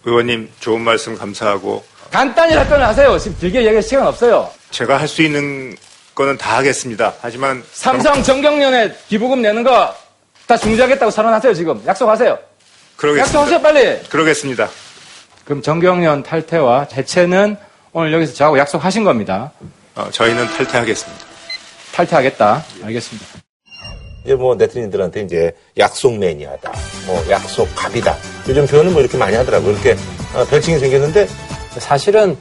의원님 좋은 말씀 감사하고 간단히 답변을 하세요. 지금 길게 얘기할 시간 없어요. 제가 할 수 있는 거는 다 하겠습니다. 하지만 삼성 정경련에 기부금 내는 거 다 중지하겠다고 선언하세요, 지금. 약속하세요. 그러겠습니다. 약속하세요, 빨리. 그러겠습니다. 그럼 정경련 탈퇴와 해체는 오늘 여기서 저하고 약속하신 겁니다. 어, 저희는 탈퇴하겠습니다. 탈퇴하겠다. 알겠습니다. 이제 뭐 네티즌들한테 이제 약속 매니아다. 뭐 약속 갑이다. 요즘 표현을 뭐 이렇게 많이 하더라고요. 이렇게 어, 별칭이 생겼는데. 사실은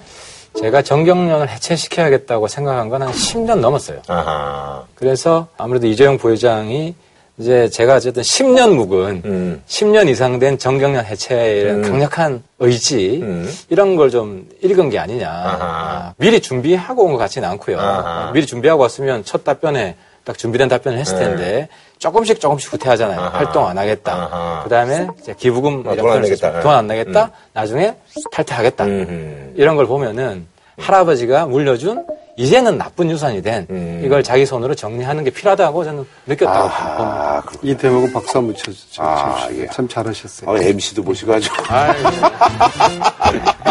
제가 정경련을 해체시켜야겠다고 생각한 건 한 10년 넘었어요. 아하. 그래서 아무래도 이재용 부회장이 이제 제가 어쨌든 10년 묵은 음. 10년 이상 된 정경련 해체에 이런 강력한 의지 음. 이런 걸 좀 읽은 게 아니냐. 아하. 아, 미리 준비하고 온 것 같지는 않고요. 아하. 미리 준비하고 왔으면 첫 답변에 딱 준비된 답변을 했을 네. 텐데 조금씩 조금씩 후퇴하잖아요. 아하. 활동 안 하겠다. 그다음에 기부금 아, 돈안 내겠다. 돈안 내겠다. 나중에 탈퇴하겠다. 음. 이런 걸 보면은 할아버지가 물려준 이제는 나쁜 유산이 된 음. 이걸 자기 손으로 정리하는 게 필요하다고 저는 느꼈다고 봅니다. 이 대목은 박수 한번 쳐주죠. 아, 예. 참 잘하셨어요. 아, MC도 보시가지고.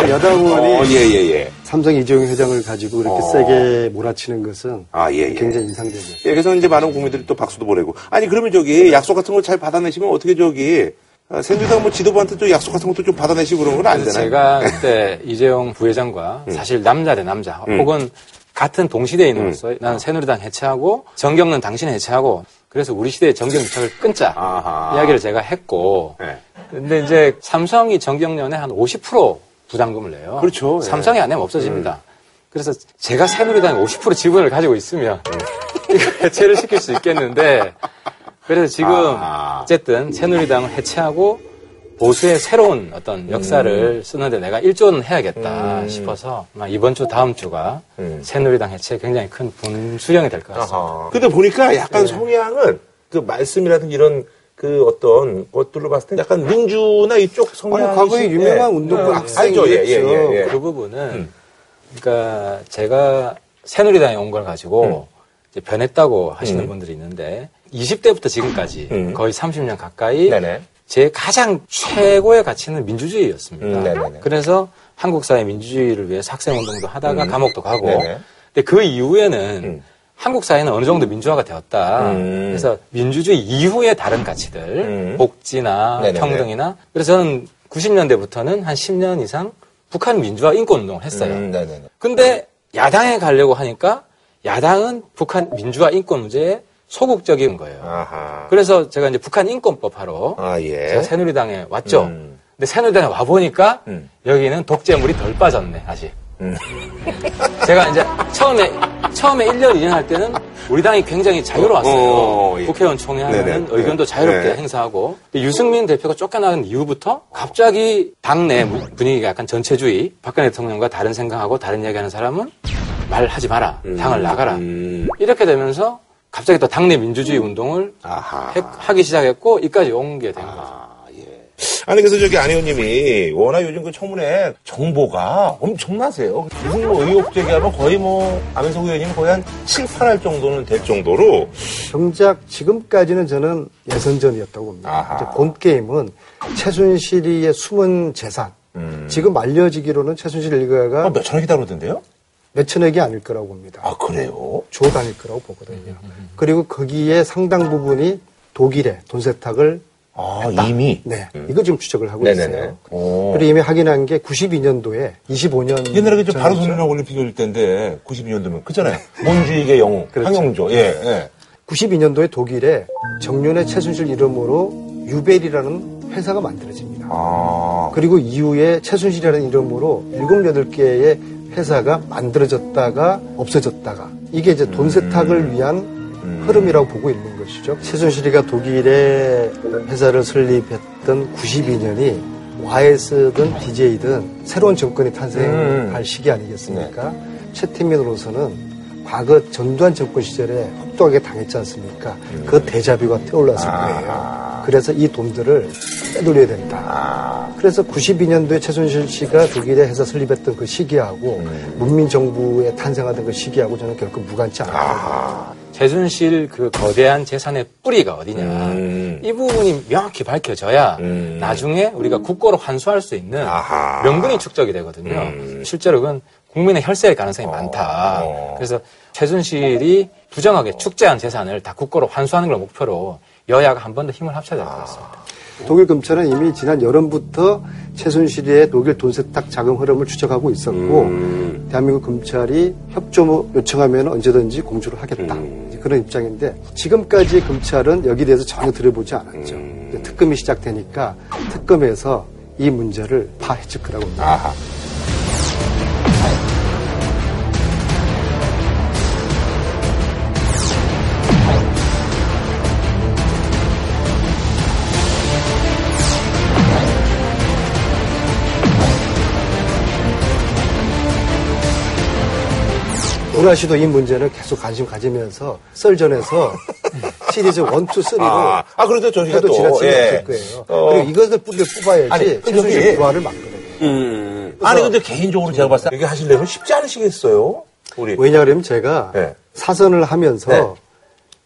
여당 의원이 어, 예, 예, 예. 삼성 이재용 회장을 가지고 이렇게 어. 세게 몰아치는 것은 아, 예, 예. 굉장히 인상적이에요. 예, 그래서 이제 많은 국민들이 또 박수도 보내고. 아니, 그러면 저기 약속 같은 걸 잘 받아내시면 어떻게 저기, 어, 새누리당 뭐 지도부한테 또 약속 같은 것도 좀 받아내시고 그런 건 안 되나요? 제가 그때 이재용 부회장과 사실 남자 대 남자 음. 혹은 같은 동시대인으로서 나는 새누리당 해체하고 정경련 당신 해체하고 그래서 우리 시대의 정경 유착을 끊자 아하. 이야기를 제가 했고 네. 근데 이제 삼성이 정경련에 한 50% 부담금을 내요. 그렇죠. 예. 삼성이 안 내면 없어집니다. 그래서 제가 새누리당에 50% 지분을 가지고 있으면 이거 해체를 시킬 수 있겠는데 그래서 지금 아. 어쨌든 새누리당을 해체하고 보수의 새로운 어떤 역사를 쓰는데 내가 일조는 해야겠다 싶어서 아마 이번 주 다음 주가 음. 새누리당 해체 굉장히 큰 분수령이 될 것 같습니다. 아하. 근데 보니까 약간 성향은 그 말씀이라든지 이런 그 어떤 것들로 봤을 때 약간 민주나 이쪽 성향이 아니, 과거에 유명한 운동가 학생이 알죠, 예, 예, 있죠. 예, 예. 그 부분은 그러니까 제가 새누리당에 온 걸 가지고 이제 변했다고 하시는 음. 분들이 있는데 20대부터 지금까지 음. 거의 30년 가까이 네네. 제 가장 최고의 가치는 민주주의였습니다. 음. 그래서 한국 사회 민주주의를 위해서 학생 운동도 하다가 음. 감옥도 가고 네네. 근데 그 이후에는 음. 한국 사회는 어느 정도 민주화가 되었다. 음. 그래서 민주주의 이후의 다른 가치들, 음. 복지나 네네네. 평등이나 그래서 저는 90년대부터는 한 10년 이상 북한 민주화 인권 운동을 했어요. 음, 네네네. 근데 야당에 가려고 하니까 야당은 북한 민주화 인권 문제에 소극적인 거예요. 아하. 그래서 제가 이제 북한 인권법 하러 아, 예. 제가 새누리당에 왔죠. 음. 근데 새누리당에 와 보니까 음. 여기는 독재물이 덜 빠졌네 아직. 음. 제가 이제 처음에 처음에 1년 2년 할 때는 우리 당이 굉장히 자유로웠어요. 어, 예. 국회의원 총회 하면 네네. 의견도 네. 자유롭게 네. 행사하고 유승민 대표가 쫓겨나는 이후부터 갑자기 당내 분위기가 약간 전체주의 박근혜 대통령과 다른 생각하고 다른 얘기하는 사람은 말하지 마라 당을 나가라 음. 이렇게 되면서 갑자기 또 당내 민주주의 운동을 아하. 해- 하기 시작했고 이까지 온 게 된 거죠. 아, 예. 아니 그래서 저기 안 의원님이 워낙 요즘 그 청문회 정보가 엄청나세요. 무슨 뭐 의혹 제기하면 거의 뭐 안민석 의원님 거의 한 7, 8할 정도는 될 정도로 정작 지금까지는 저는 예선전이었다고 봅니다. 이제 본 게임은 최순실이의 숨은 재산. 지금 알려지기로는 최순실 일가가 몇 천억이다 그러던데요? 몇 천억이 아닐 거라고 봅니다. 아 그래요? 조 단일 거라고 보거든요. 그리고 거기에 상당 부분이 독일에 돈 세탁을 아 이미 네 이거 지금 추적을 하고 네네네. 있어요. 오. 그리고 이미 확인한 게 92년도에 25년 옛날에 그저 바로 전이죠. 손이랑 올림픽 열릴 때인데 92년도면 그잖아요. 몬주익의 영웅 그렇죠. 황영조 예. 예. 92년도에 독일에 정윤의 최순실 이름으로 유벨이라는 회사가 만들어집니다. 아. 그리고 이후에 최순실이라는 이름으로 7, 8개의 회사가 만들어졌다가 없어졌다가 이게 이제 돈 세탁을 위한 흐름이라고 보고 있는 것이죠. 최순실이가 독일에 회사를 설립했던 92년이 YS든 DJ든 새로운 정권이 탄생할 시기 아니겠습니까? 최태민으로서는 과거 전두환 정권 시절에 혹독하게 당했지 않습니까? 그 대자뷰가 떠올랐을 거예요. 그래서 이 돈들을 빼돌려야 된다. 그래서 92년도에 최순실 씨가 독일에 회사 설립했던 그 시기하고 문민정부에 탄생하던 그 시기하고 저는 결코 무관치 않다. 최순실 그 거대한 재산의 뿌리가 어디냐. 음. 이 부분이 명확히 밝혀져야 나중에 우리가 국고로 환수할 수 있는 명분이 축적이 되거든요. 음. 실제로 그건 국민의 혈세일 가능성이 많다. 어. 그래서 최순실이 부정하게 축제한 재산을 다 국고로 환수하는 걸 목표로 여야가 한 번 더 힘을 합쳐야 될 것 같습니다. 독일 검찰은 이미 지난 여름부터 최순실의 독일 돈 세탁 자금 흐름을 추적하고 있었고 대한민국 검찰이 협조 요청하면 언제든지 공조를 하겠다 이제 그런 입장인데 지금까지 검찰은 여기에 대해서 전혀 들어보지 않았죠. 이제 특검이 시작되니까 특검에서 이 문제를 파헤칠 거라고 봅니다. 우라 씨도 이 문제는 계속 관심 가지면서 썰전에서 시리즈 1, 2, 3로 아, 아, 그래도 저희가 또, 지나치게 예. 거예요. 어. 그리고 이것을 뿌리를 뽑아야지 최순실 부활을 막거든요. 음. 아니 근데 개인적으로 제가 봤을 때 이게 하시려면 쉽지 않으시겠어요? 우리 왜냐하면 제가 네. 사선을 하면서 네.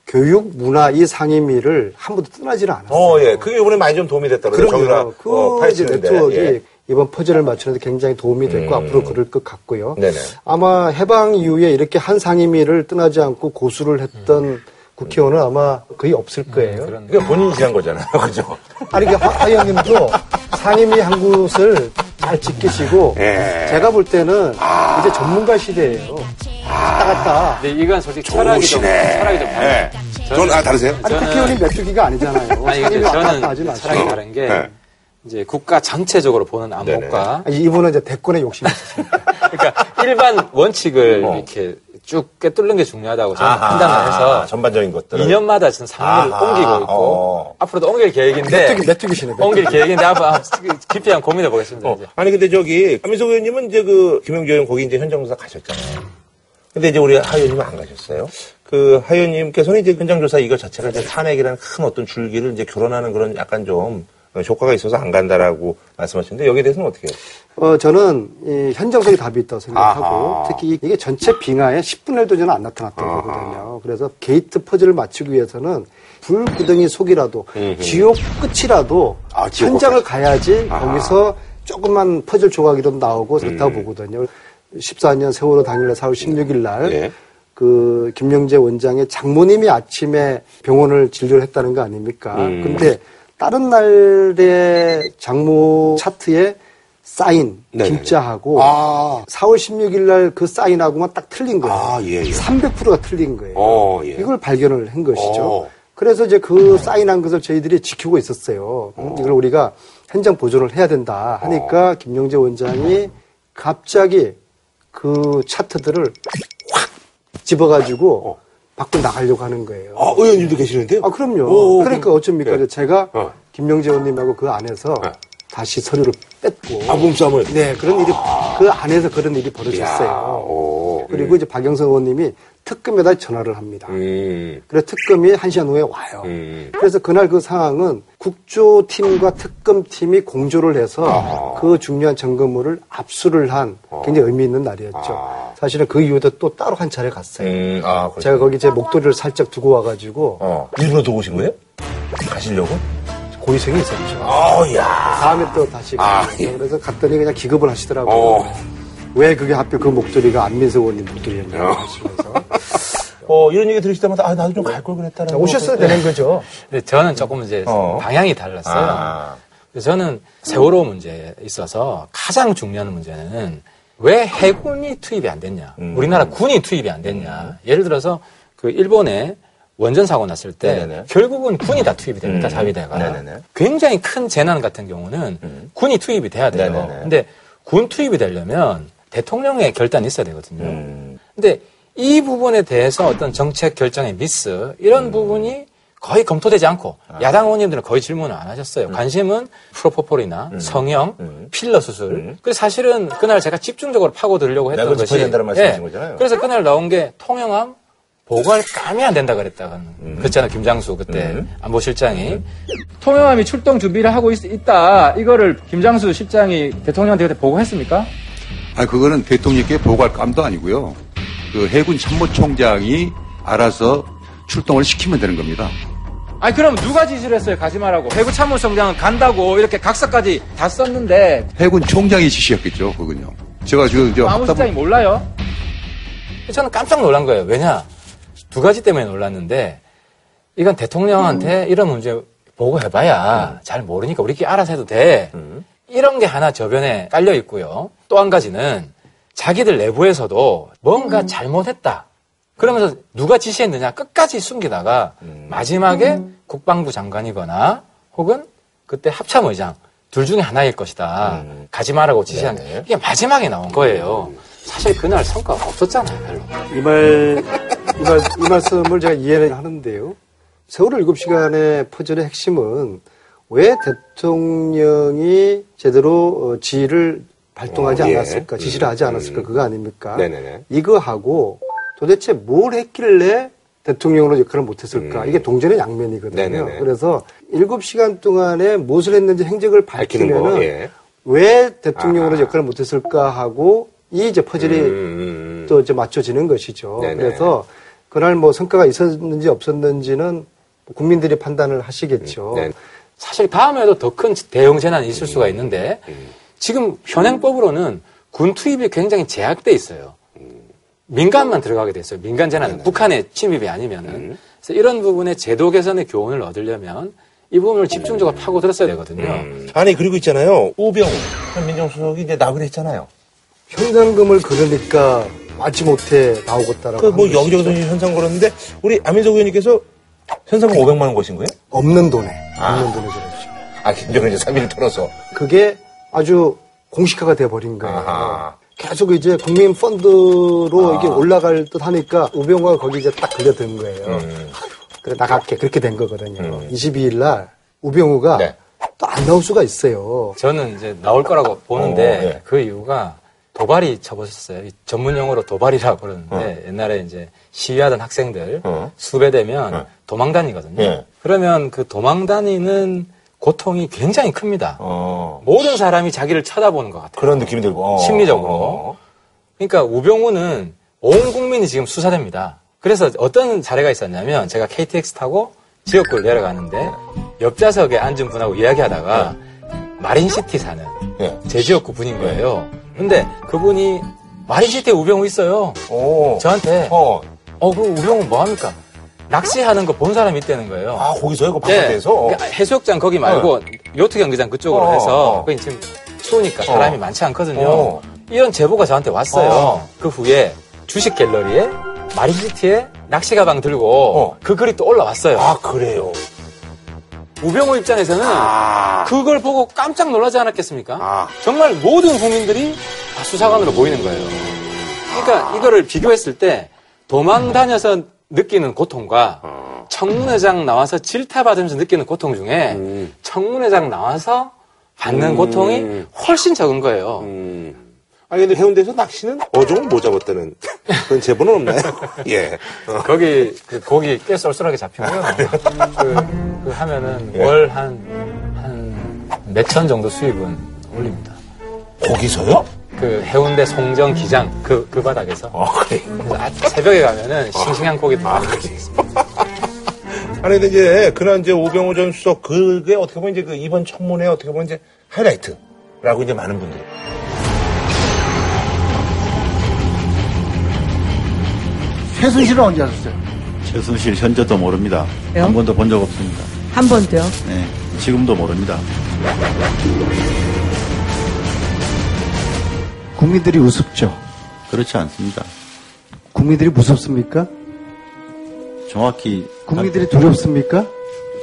교육, 문화 이 상임위를 한 번도 떠나지는 않았어요. 어, 예. 그게 이번에 많이 좀 도움이 됐다 그래요. 그럼요. 그 어, 파헤치는데. 네트워크가 예. 이번 퍼즐을 맞추는데 굉장히 도움이 됐고 음. 앞으로 그럴 것 같고요. 네네. 아마 해방 이후에 이렇게 한 상임위를 떠나지 않고 고수를 했던 국회의원은 아마 거의 없을 거예요. 그게 본인이 지한 거잖아요. 그죠? 아니, 그 하, 하 의원님도 상임위 한 곳을 잘 지키시고 예. 제가 볼 때는 이제 전문가 시대예요. 왔다 갔다. 근데 이건 솔직히 철학이 좀, 좋으시네. 철학이 좀 다르죠. 예. 저는, 아, 다르세요? 아니, 저는- 국회의원이 메뚜기가 아니잖아요. 아니, 상임위 왔다 갔다 저는 하지 마시고. 철학이 다른 게 네. 이제 국가 전체적으로 보는 안목과 아니, 이분은 이제 대권에 욕심이 있으십니다. 그러니까 일반 원칙을 어. 이렇게 쭉 꿰뚫는 게 중요하다고 저는 아하, 판단을 해서 전반적인 것들을. 2년마다 지금 상임위를 아하, 옮기고 있고 어. 앞으로도 옮길 계획인데 메뚜기, 메뚜기시네. 메뚜기. 옮길 계획인데 한번 깊이 한번 고민해 보겠습니다. 어. 아니 근데 저기 안민석 의원님은 이제 그 김영주 의원 거기 이제 현장 조사 가셨잖아요. 근데 이제 우리 하 의원님은 안 가셨어요. 그 하 의원님께서는 이제 현장 조사 이거 자체가 이제 탄핵이라는 큰 어떤 줄기를 이제 결혼하는 그런 약간 좀 효과가 있어서 안 간다라고 말씀하셨는데 여기에 대해서는 어떻게 해요? 어, 저는 이 현장성에 답이 있다고 생각하고 아하. 특히 이게 전체 빙하에 10분의 1도 저는 안 나타났다고 보거든요. 그래서 게이트 퍼즐을 맞추기 위해서는 불구덩이 속이라도 지옥 끝이라도 아, 지옥 현장을 가야지 거기서 조그만 퍼즐 조각이라도 나오고 그렇다고 보거든요. 14년 세월호 당일날 4월 16일 날 예. 그 김영재 원장의 장모님이 아침에 병원을 진료를 했다는 거 아닙니까? 음. 근데 다른 날의 장모 차트에 사인 네네네. 김자하고 아. 4월 16일 날 그 사인하고만 딱 틀린 거예요. 아, 예, 예. 300%가 틀린 거예요. 어, 예. 이걸 발견을 한 것이죠. 어. 그래서 이제 그 사인한 것을 저희들이 지키고 있었어요. 음, 이걸 우리가 현장 보존을 해야 된다 하니까 김영재 원장이 갑자기 그 차트들을 확 집어가지고 밖으로 나가려고 하는 거예요. 아, 의원님도 계시는데요? 아, 그럼요. 오, 그러니까 어쩝니까? 네. 제가 어. 김명재 의원님하고 그 안에서 네. 다시 서류를 뺐고. 아, 몸싸움을? 네, 그런 일이, 그 안에서 그런 일이 벌어졌어요. 그리고 이제 박영선 의원님이 특검에다 전화를 합니다. 음. 그래서 특검이 한 시간 후에 와요. 그래서 그날 그 상황은 국조팀과 특검팀이 공조를 해서 그 중요한 점검물을 압수를 한 굉장히 의미 있는 날이었죠. 사실은 그 이후에도 또 따로 한 차례 갔어요. 음, 아. 제가 거기 제 목도리를 살짝 두고 와가지고 어. 일부러 두고 오신 거예요? 가시려고? 고의성이 있었죠. 어, 야. 다음에 또 다시 아, 갔어요. 그래서 갔더니 그냥 기급을 하시더라고요. 어. 왜 그게 하필 그 목도리가 안민석 의원님 목도리였냐고 하시면서 어, 이런 얘기 들으실 때마다, 아, 나도 좀 갈 걸 그랬다는. 거. 오셨어야 되는 거죠. 근데 저는 조금 이제 어. 방향이 달랐어요. 아. 그래서 저는 세월호 문제에 있어서 가장 중요한 문제는 왜 해군이 투입이 안 됐냐. 음. 우리나라 군이 투입이 안 됐냐. 예를 들어서 그 일본에 원전 사고 났을 때 네네네. 결국은 군이 다 투입이 됩니다. 음. 자위대가. 네네네. 음. 굉장히 큰 재난 같은 경우는 군이 투입이 돼야 돼요. 네네네. 근데 군 투입이 되려면 대통령의 결단이 있어야 되거든요. 음. 근데 이 부분에 대해서 어떤 정책 결정의 미스 이런 음. 부분이 거의 검토되지 않고 아. 야당 의원님들은 거의 질문을 안 음. 하셨어요. 관심은 프로포폴이나 성형, 필러 수술. 그래서 사실은 그날 제가 집중적으로 파고들려고 했던 음. 것이 예. 말씀이신 거잖아요. 그래서 그날 나온 게 통영암 보고할 감이 안 된다 그랬다는 음. 그랬잖아요 김장수 그때 안보실장이 통영함이 출동 준비를 하고 있, 다 이거를 김장수 실장이 대통령한테 그때 보고했습니까? 아 그거는 대통령께 보고할 감도 아니고요. 그 해군 참모총장이 알아서 출동을 시키면 되는 겁니다. 아니 그럼 누가 지시를 했어요? 가지 말라고. 해군 참모총장은 간다고 이렇게 각서까지 다 썼는데 해군 총장이 지시했겠죠, 그건요. 제가 지금 저 아무 실장이 몰라요? 저는 깜짝 놀란 거예요. 왜냐? 두 가지 때문에 놀랐는데, 이건 대통령한테 이런 문제 보고해봐야 잘 모르니까 우리끼리 알아서 해도 돼. 이런 게 하나 저변에 깔려 있고요. 또 한 가지는 자기들 내부에서도 뭔가 잘못했다. 그러면서 누가 지시했느냐 끝까지 숨기다가 마지막에 국방부 장관이거나 혹은 그때 합참의장 둘 중에 하나일 것이다. 가지 말라고 지시한 게 이게 마지막에 나온 거예요. 사실 그날 성과가 없었잖아요, 별로. 이 말, 이 말, 이 말씀을 제가 이해를 하는데요. 세월호 7시간의 퍼즐의 핵심은 왜 대통령이 제대로 어, 지휘를 발동하지 어, 예. 않았을까, 지시를 하지 않았을까, 그거 아닙니까? 네네네. 이거하고 도대체 뭘 했길래 대통령으로 역할을 못했을까? 이게 동전의 양면이거든요. 음. 네네네. 그래서 7시간 동안에 무엇을 했는지 행적을 밝히면은 예. 왜 대통령으로 역할을 못했을까 하고 이 이제 퍼즐이 음, 또 이제 맞춰지는 것이죠. 네네. 그래서 그날 뭐 성과가 있었는지 없었는지는 국민들이 판단을 하시겠죠. 네. 사실 다음에도 더 큰 대형 재난이 있을 수가 있는데 지금 현행법으로는 군 투입이 굉장히 제약돼 있어요. 민간만 들어가게 됐어요. 민간 재난은 북한의 침입이 아니면은 그래서 이런 부분에 제도 개선의 교훈을 얻으려면 이 부분을 집중적으로 파고 들었어야 되거든요. 아니, 그리고 있잖아요. 우병우 현 민정수석이 이제 나그를 했잖아요. 현상금을 그러니까 마지못해 나오겠다라고. 그 뭐. 여기저기서 현상 걸었는데, 우리 안민석 의원님께서 현상금 500만 원 거신 거예요? 없는 돈에, 아. 없는 돈에 그렇죠. 아, 김정은 이제 3일을 털어서. 그게 아주 공식화가 돼버린 거예요. 아하. 계속 이제 국민 펀드로 이게 올라갈 듯 하니까 우병우가 거기 이제 딱 걸려든 거예요. 음. 그래, 나갈게. 그렇게 된 거거든요. 22일 날 우병우가 네. 또안 나올 수가 있어요. 저는 이제 나올 거라고 보는데 어, 네. 그 이유가 도발이 쳐보셨어요. 이 전문 용어로 도발이라고 그러는데 옛날에 이제 시위하던 학생들 어. 수배 되면 어. 도망 다니거든요. 예. 그러면 그 도망 다니는 고통이 굉장히 큽니다. 어. 모든 사람이 자기를 쳐다보는 것 같아요. 그런 느낌이 들고. 어. 심리적으로. 어. 그러니까 우병우는 온 국민이 지금 수사됩니다. 그래서 어떤 사례가 있었냐면 제가 KTX 타고 지역구를 내려가는데 옆 좌석에 앉은 분하고 이야기하다가 마린시티 사는 예. 제 지역구 분인 거예요. 근데 그분이 마린시티에 우병우 있어요. 오. 저한테 어. 어, 그 우병우 뭐 합니까? 낚시하는 거 본 사람이 있다는 거예요. 아, 거기서요? 그 네. 바깥에서? 그러니까 해수욕장 거기 말고 요트 경기장 그쪽으로 어, 해서 어. 거기 지금 추우니까 사람이 많지 않거든요. 어. 이런 제보가 저한테 왔어요. 어. 그 후에 주식 갤러리에 마린시티에 낚시 가방 들고 어. 그 글이 또 올라왔어요. 아, 그래요. 우병우 입장에서는 아. 그걸 보고 깜짝 놀라지 않았겠습니까? 아. 정말 모든 국민들이 다 수사관으로 보이는 거예요. 그러니까 이거를 비교했을 때 도망 다녀서 느끼는 고통과 청문회장 나와서 질타받으면서 느끼는 고통 중에 음. 청문회장 나와서 받는 음. 고통이 훨씬 적은 거예요. 음. 아니 근데 해운대에서 낚시는 어종은 뭐 잡았다는 그런 제보는 없나요? 예. 어. 거기 그 고기 꽤 쏠쏠하게 잡히고요. 그, 그 하면은 예. 월한 한 몇 천 정도 수입은 올립니다. 거기서요? 그 해운대 송정 기장 그 그 바닥에서. 그래. 그래서 아, 새벽에 가면은 싱싱한 고기 많이 먹을 수 있습니다. 아니 근데 이제 그런 이제 오병호 전 수석 그게 어떻게 보면 이제 그 이번 청문회 어떻게 보면 이제 하이라이트라고 이제 많은 분들이 최순실은 언제 하셨어요? 최순실 현재도 모릅니다. 한 번도 본 적 없습니다. 한 번도요? 네, 지금도 모릅니다. 국민들이 우습죠. 그렇지 않습니다. 국민들이 무섭습니까? 정확히 국민들이 두렵습니까?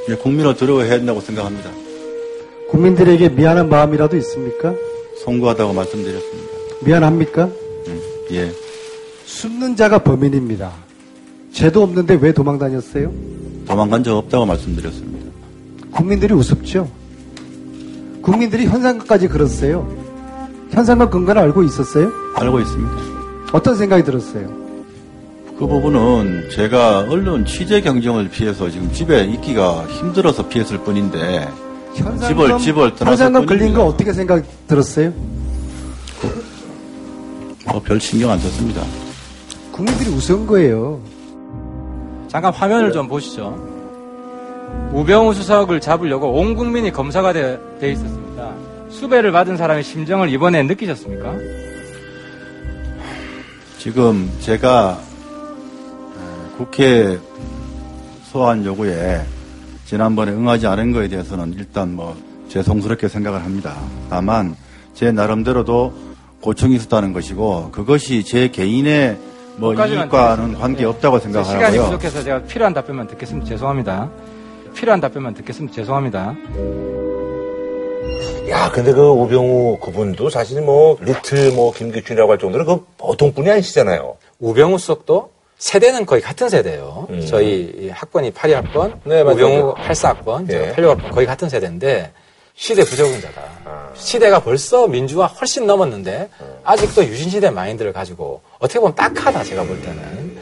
예, 국민을 두려워해야 된다고 생각합니다. 국민들에게 미안한 마음이라도 있습니까? 송구하다고 말씀드렸습니다. 미안합니까? 예, 숨는 자가 범인입니다. 죄도 없는데 왜 도망 다녔어요? 도망간 적 없다고 말씀드렸습니다. 국민들이 우습죠. 국민들이 현상까지 그랬어요. 현상과 근거는 알고 있었어요? 알고 있습니다. 어떤 생각이 들었어요? 그 부분은 제가 언론 취재 경쟁을 피해서 지금 집에 있기가 힘들어서 피했을 뿐인데 집을 집을 떠나서 현상금 걸린 거 어떻게 생각 들었어요? 뭐별 신경 안 썼습니다. 국민들이 우스운 거예요. 잠깐 화면을 좀 보시죠. 우병우 수석을 잡으려고 온 국민이 검사가 돼, 돼 있었습니다. 수배를 받은 사람의 심정을 이번에 느끼셨습니까? 지금 제가 어, 국회 소환 요구에 지난번에 응하지 않은 거에 대해서는 일단 뭐 죄송스럽게 생각을 합니다. 다만 제 나름대로도 고충이 있었다는 것이고 그것이 제 개인의 뭐 이익과는 드리겠습니다. 관계 없다고 제 시간이 생각하고요. 부족해서 제가 필요한 답변만 듣겠습니다. 죄송합니다. 필요한 답변만 듣겠습니다. 죄송합니다. 야, 근데 그 오병우 그분도 사실 뭐 리틀 뭐 김기춘이라고 할 정도로 그 보통 분이 아니시잖아요. 우병우 수석도 세대는 거의 같은 세대예요. 음. 저희 이 학번이 82학번, 네. 우병우 84학번, 제가 예. 86학번 거의 같은 세대인데 시대 부적응자다. 시대가 벌써 민주화 훨씬 넘었는데 아직도 유신시대 마인드를 가지고 어떻게 보면 딱하다 제가 볼 때는.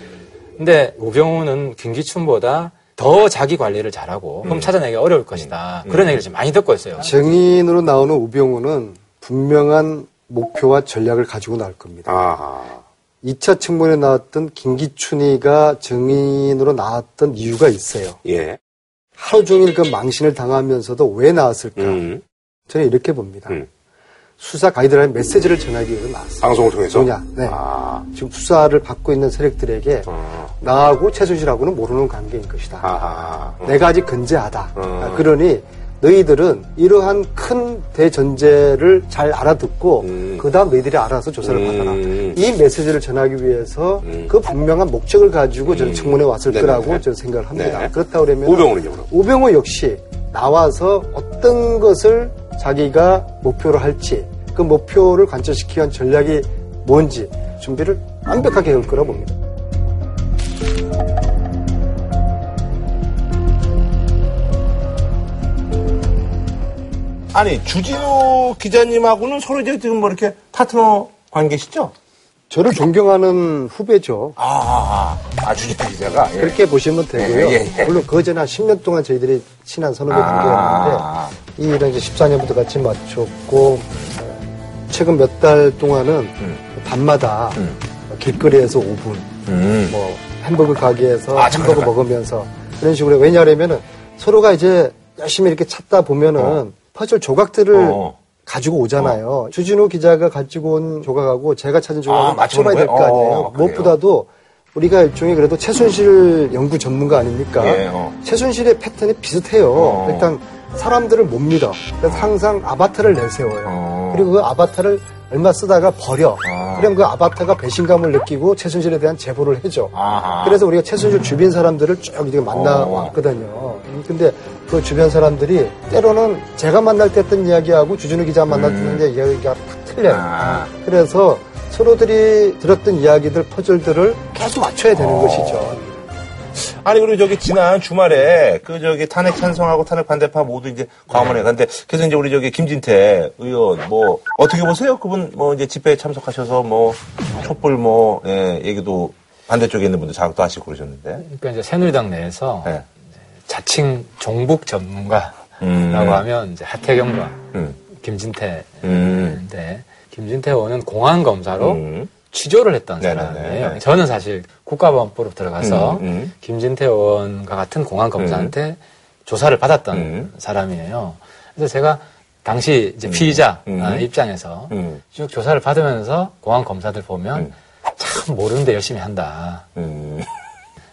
근데 우병우는 김기춘보다 더 자기 관리를 잘하고 그럼 찾아내기 어려울 것이다. 그런 얘기를 지금 많이 듣고 있어요. 증인으로 나오는 우병우는 분명한 목표와 전략을 가지고 나올 겁니다. 아. 2차 청문회 나왔던 김기춘이가 증인으로 나왔던 이유가 있어요. 예. 하루 종일 그 망신을 당하면서도 왜 나왔을까? 음. 저는 이렇게 봅니다. 수사 가이드라인 메시지를 전하기 위해서 나왔어요. 방송을 통해서? 뭐냐? 네. 지금 수사를 받고 있는 세력들에게 나하고 최순실하고는 모르는 관계인 것이다. 아하. 내가 아직 근제하다. 아, 그러니 너희들은 이러한 큰 대전제를 잘 알아듣고 그 다음 너희들이 알아서 조사를 받아라. 이 메시지를 전하기 위해서 그 분명한 목적을 가지고 저는 청문회 왔을 네네. 거라고 저는 생각을 합니다. 네. 그렇다 그러면 우병우는요? 우병우 역시 나와서 어떤 것을 자기가 목표로 할지 그 목표를 관철시키기 위한 전략이 뭔지 준비를 완벽하게 해올 거라 봅니다. 아니 주진우 기자님하고는 서로 이제 지금 뭐 이렇게 파트너 관계시죠? 저를 존경하는 후배죠. 아, 아, 아, 아 주진우 기자가 예. 그렇게 보시면 되고요. 예, 예, 예. 물론 그 전에 한 10년 동안 저희들이 친한 선후배 관계였는데 아. 이 일은 이제 14년부터 같이 맞췄고 어, 최근 몇 달 동안은 음. 밤마다 길거리에서 5분 뭐 햄버거 가게에서 아, 햄버거 잠깐만. 먹으면서 그런 식으로 왜냐하면은 서로가 이제 열심히 이렇게 찾다 보면은 퍼즐 조각들을 어. 가지고 오잖아요. 주진우 기자가 가지고 온 조각하고 제가 찾은 조각을 아, 맞춰봐야 될 거? 아니에요. 어? 무엇보다도 우리가 일종의 그래도 최순실 연구 전문가 아닙니까? 예, 어. 최순실의 패턴이 비슷해요. 어. 일단 사람들을 못 믿어. 그래서 항상 아바타를 내세워요. 어. 그리고 그 아바타를 얼마 쓰다가 버려. 그럼 그 아바타가 배신감을 느끼고 최순실에 대한 제보를 해줘. 아하. 그래서 우리가 최순실 주변 사람들을 쭉 이렇게 만나왔거든요. 음, 근데 그 주변 사람들이 때로는 제가 만날 때 했던 이야기하고 주진우 기자 만날 때 했던 이야기가 탁 틀려요. 아. 그래서 서로들이 들었던 이야기들, 퍼즐들을 계속 맞춰야 되는 어. 것이죠. 아니 그리고 저기 지난 주말에 그 저기 탄핵 찬성하고 탄핵 반대파 모두 이제 과문회 갔는데 그래서 이제 우리 저기 김진태 의원 뭐 어떻게 보세요? 그분 뭐 이제 집회에 참석하셔서 뭐 촛불 뭐 예, 얘기도 반대쪽에 있는 분들 자극도 하시고 그러셨는데. 그러니까 이제 새누리당 내에서 네. 자칭 종북 전문가라고 음. 하면 이제 하태경과 음. 김진태인데 음. 김진태 의원은 공안 검사로 음. 취조를 했던. 사람이에요. 저는 사실 국가보안법으로 들어가서 음, 음. 김진태 의원과 같은 공안 검사한테 조사를 받았던 음. 사람이에요. 그래서 제가 당시 이제 피의자 음. 아, 입장에서 음. 쭉 조사를 받으면서 공안 검사들 보면 참 모르는데 열심히 한다. 음.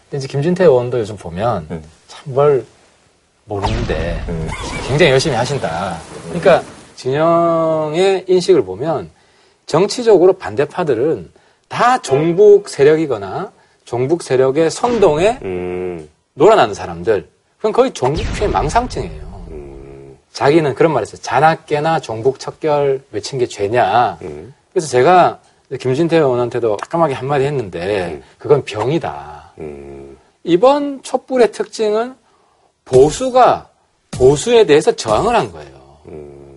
근데 이제 김진태 의원도 요즘 보면 음. 참뭘 모르는데 굉장히 열심히 하신다. 그러니까 진영의 인식을 보면 정치적으로 반대파들은 다 종북 세력이거나 종북 세력의 선동에 음. 놀아나는 사람들. 그건 거의 종북 피해 망상증이에요. 음. 자기는 그런 말 했어요. 자나깨나 종북 척결 외친 게 죄냐. 음. 그래서 제가 김진태 의원한테도 깔끔하게 한마디 했는데 그건 병이다. 음. 이번 촛불의 특징은 보수가 보수에 대해서 저항을 한 거예요.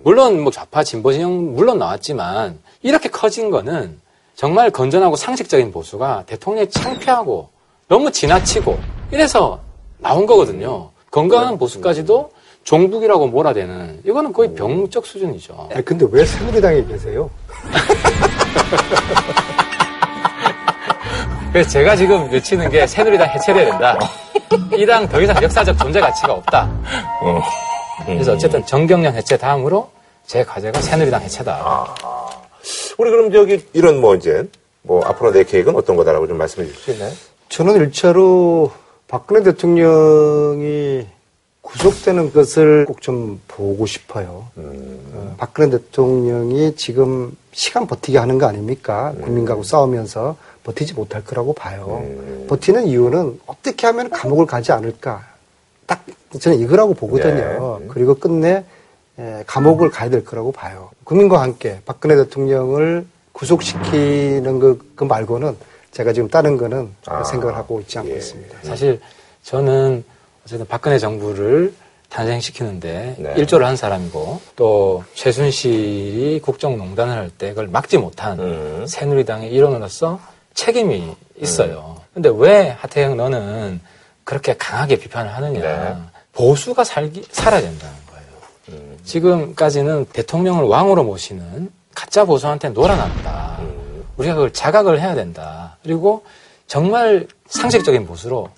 물론 뭐 좌파 진보 진영 물론 나왔지만 이렇게 커진 거는 정말 건전하고 상식적인 보수가 대통령이 창피하고 너무 지나치고 이래서 나온 거거든요. 건강한 보수까지도 종북이라고 몰아대는 이거는 거의 병적 수준이죠. 아니, 근데 왜 새누리당에 계세요? 그래서 제가 지금 외치는 게 새누리당 해체돼야 된다. 이 당 더 이상 역사적 존재 가치가 없다. 어. 그래서 어쨌든 정경련 해체 다음으로 제 과제가 새누리당 해체다. 우리 그럼 저기 이런 뭐 이제 뭐 앞으로 내 계획은 어떤 거다라고 좀 말씀해 주실 수 있나요? 저는 일차로 박근혜 대통령이 구속되는 것을 꼭 좀 보고 싶어요. 어, 박근혜 대통령이 지금 시간 버티게 하는 거 아닙니까? 국민하고 싸우면서 버티지 못할 거라고 봐요. 버티는 이유는 어떻게 하면 감옥을 가지 않을까? 딱 저는 이거라고 보거든요. 그리고 끝내 에, 감옥을 가야 될 거라고 봐요. 국민과 함께 박근혜 대통령을 구속시키는 그, 그 말고는 제가 지금 다른 거는 생각을 하고 있지 않고 있습니다. 사실 저는 어쨌든 박근혜 정부를 탄생시키는데 네. 일조를 한 사람이고 또 최순실이 국정농단을 할 때 그걸 막지 못한 음. 새누리당의 일원으로서 책임이 있어요. 근데 왜 하태경 너는 그렇게 강하게 비판을 하느냐. 네. 보수가 살기, 살아야 거예요. 지금까지는 대통령을 왕으로 모시는 가짜 보수한테 놀아났다. 우리가 그걸 자각을 해야 된다. 그리고 정말 상식적인 보수로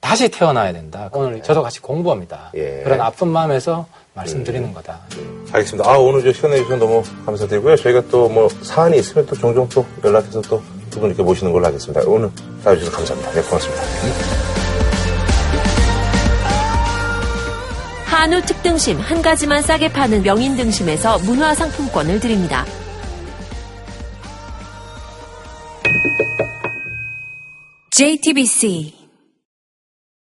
다시 태어나야 된다. 오늘 저도 같이 공부합니다. 예. 그런 아픈 마음에서 말씀드리는 거다. 알겠습니다. 아, 오늘 저 시간 내주셔서 너무 감사드리고요. 저희가 또 뭐 사안이 있으면 또 종종 또 연락해서 또 두 분 이렇게 모시는 걸로 하겠습니다. 오늘 나와주셔서 감사합니다. 네, 고맙습니다. 한우 특등심 한 가지만 싸게 파는 명인 등심에서 문화 상품권을 드립니다. JTBC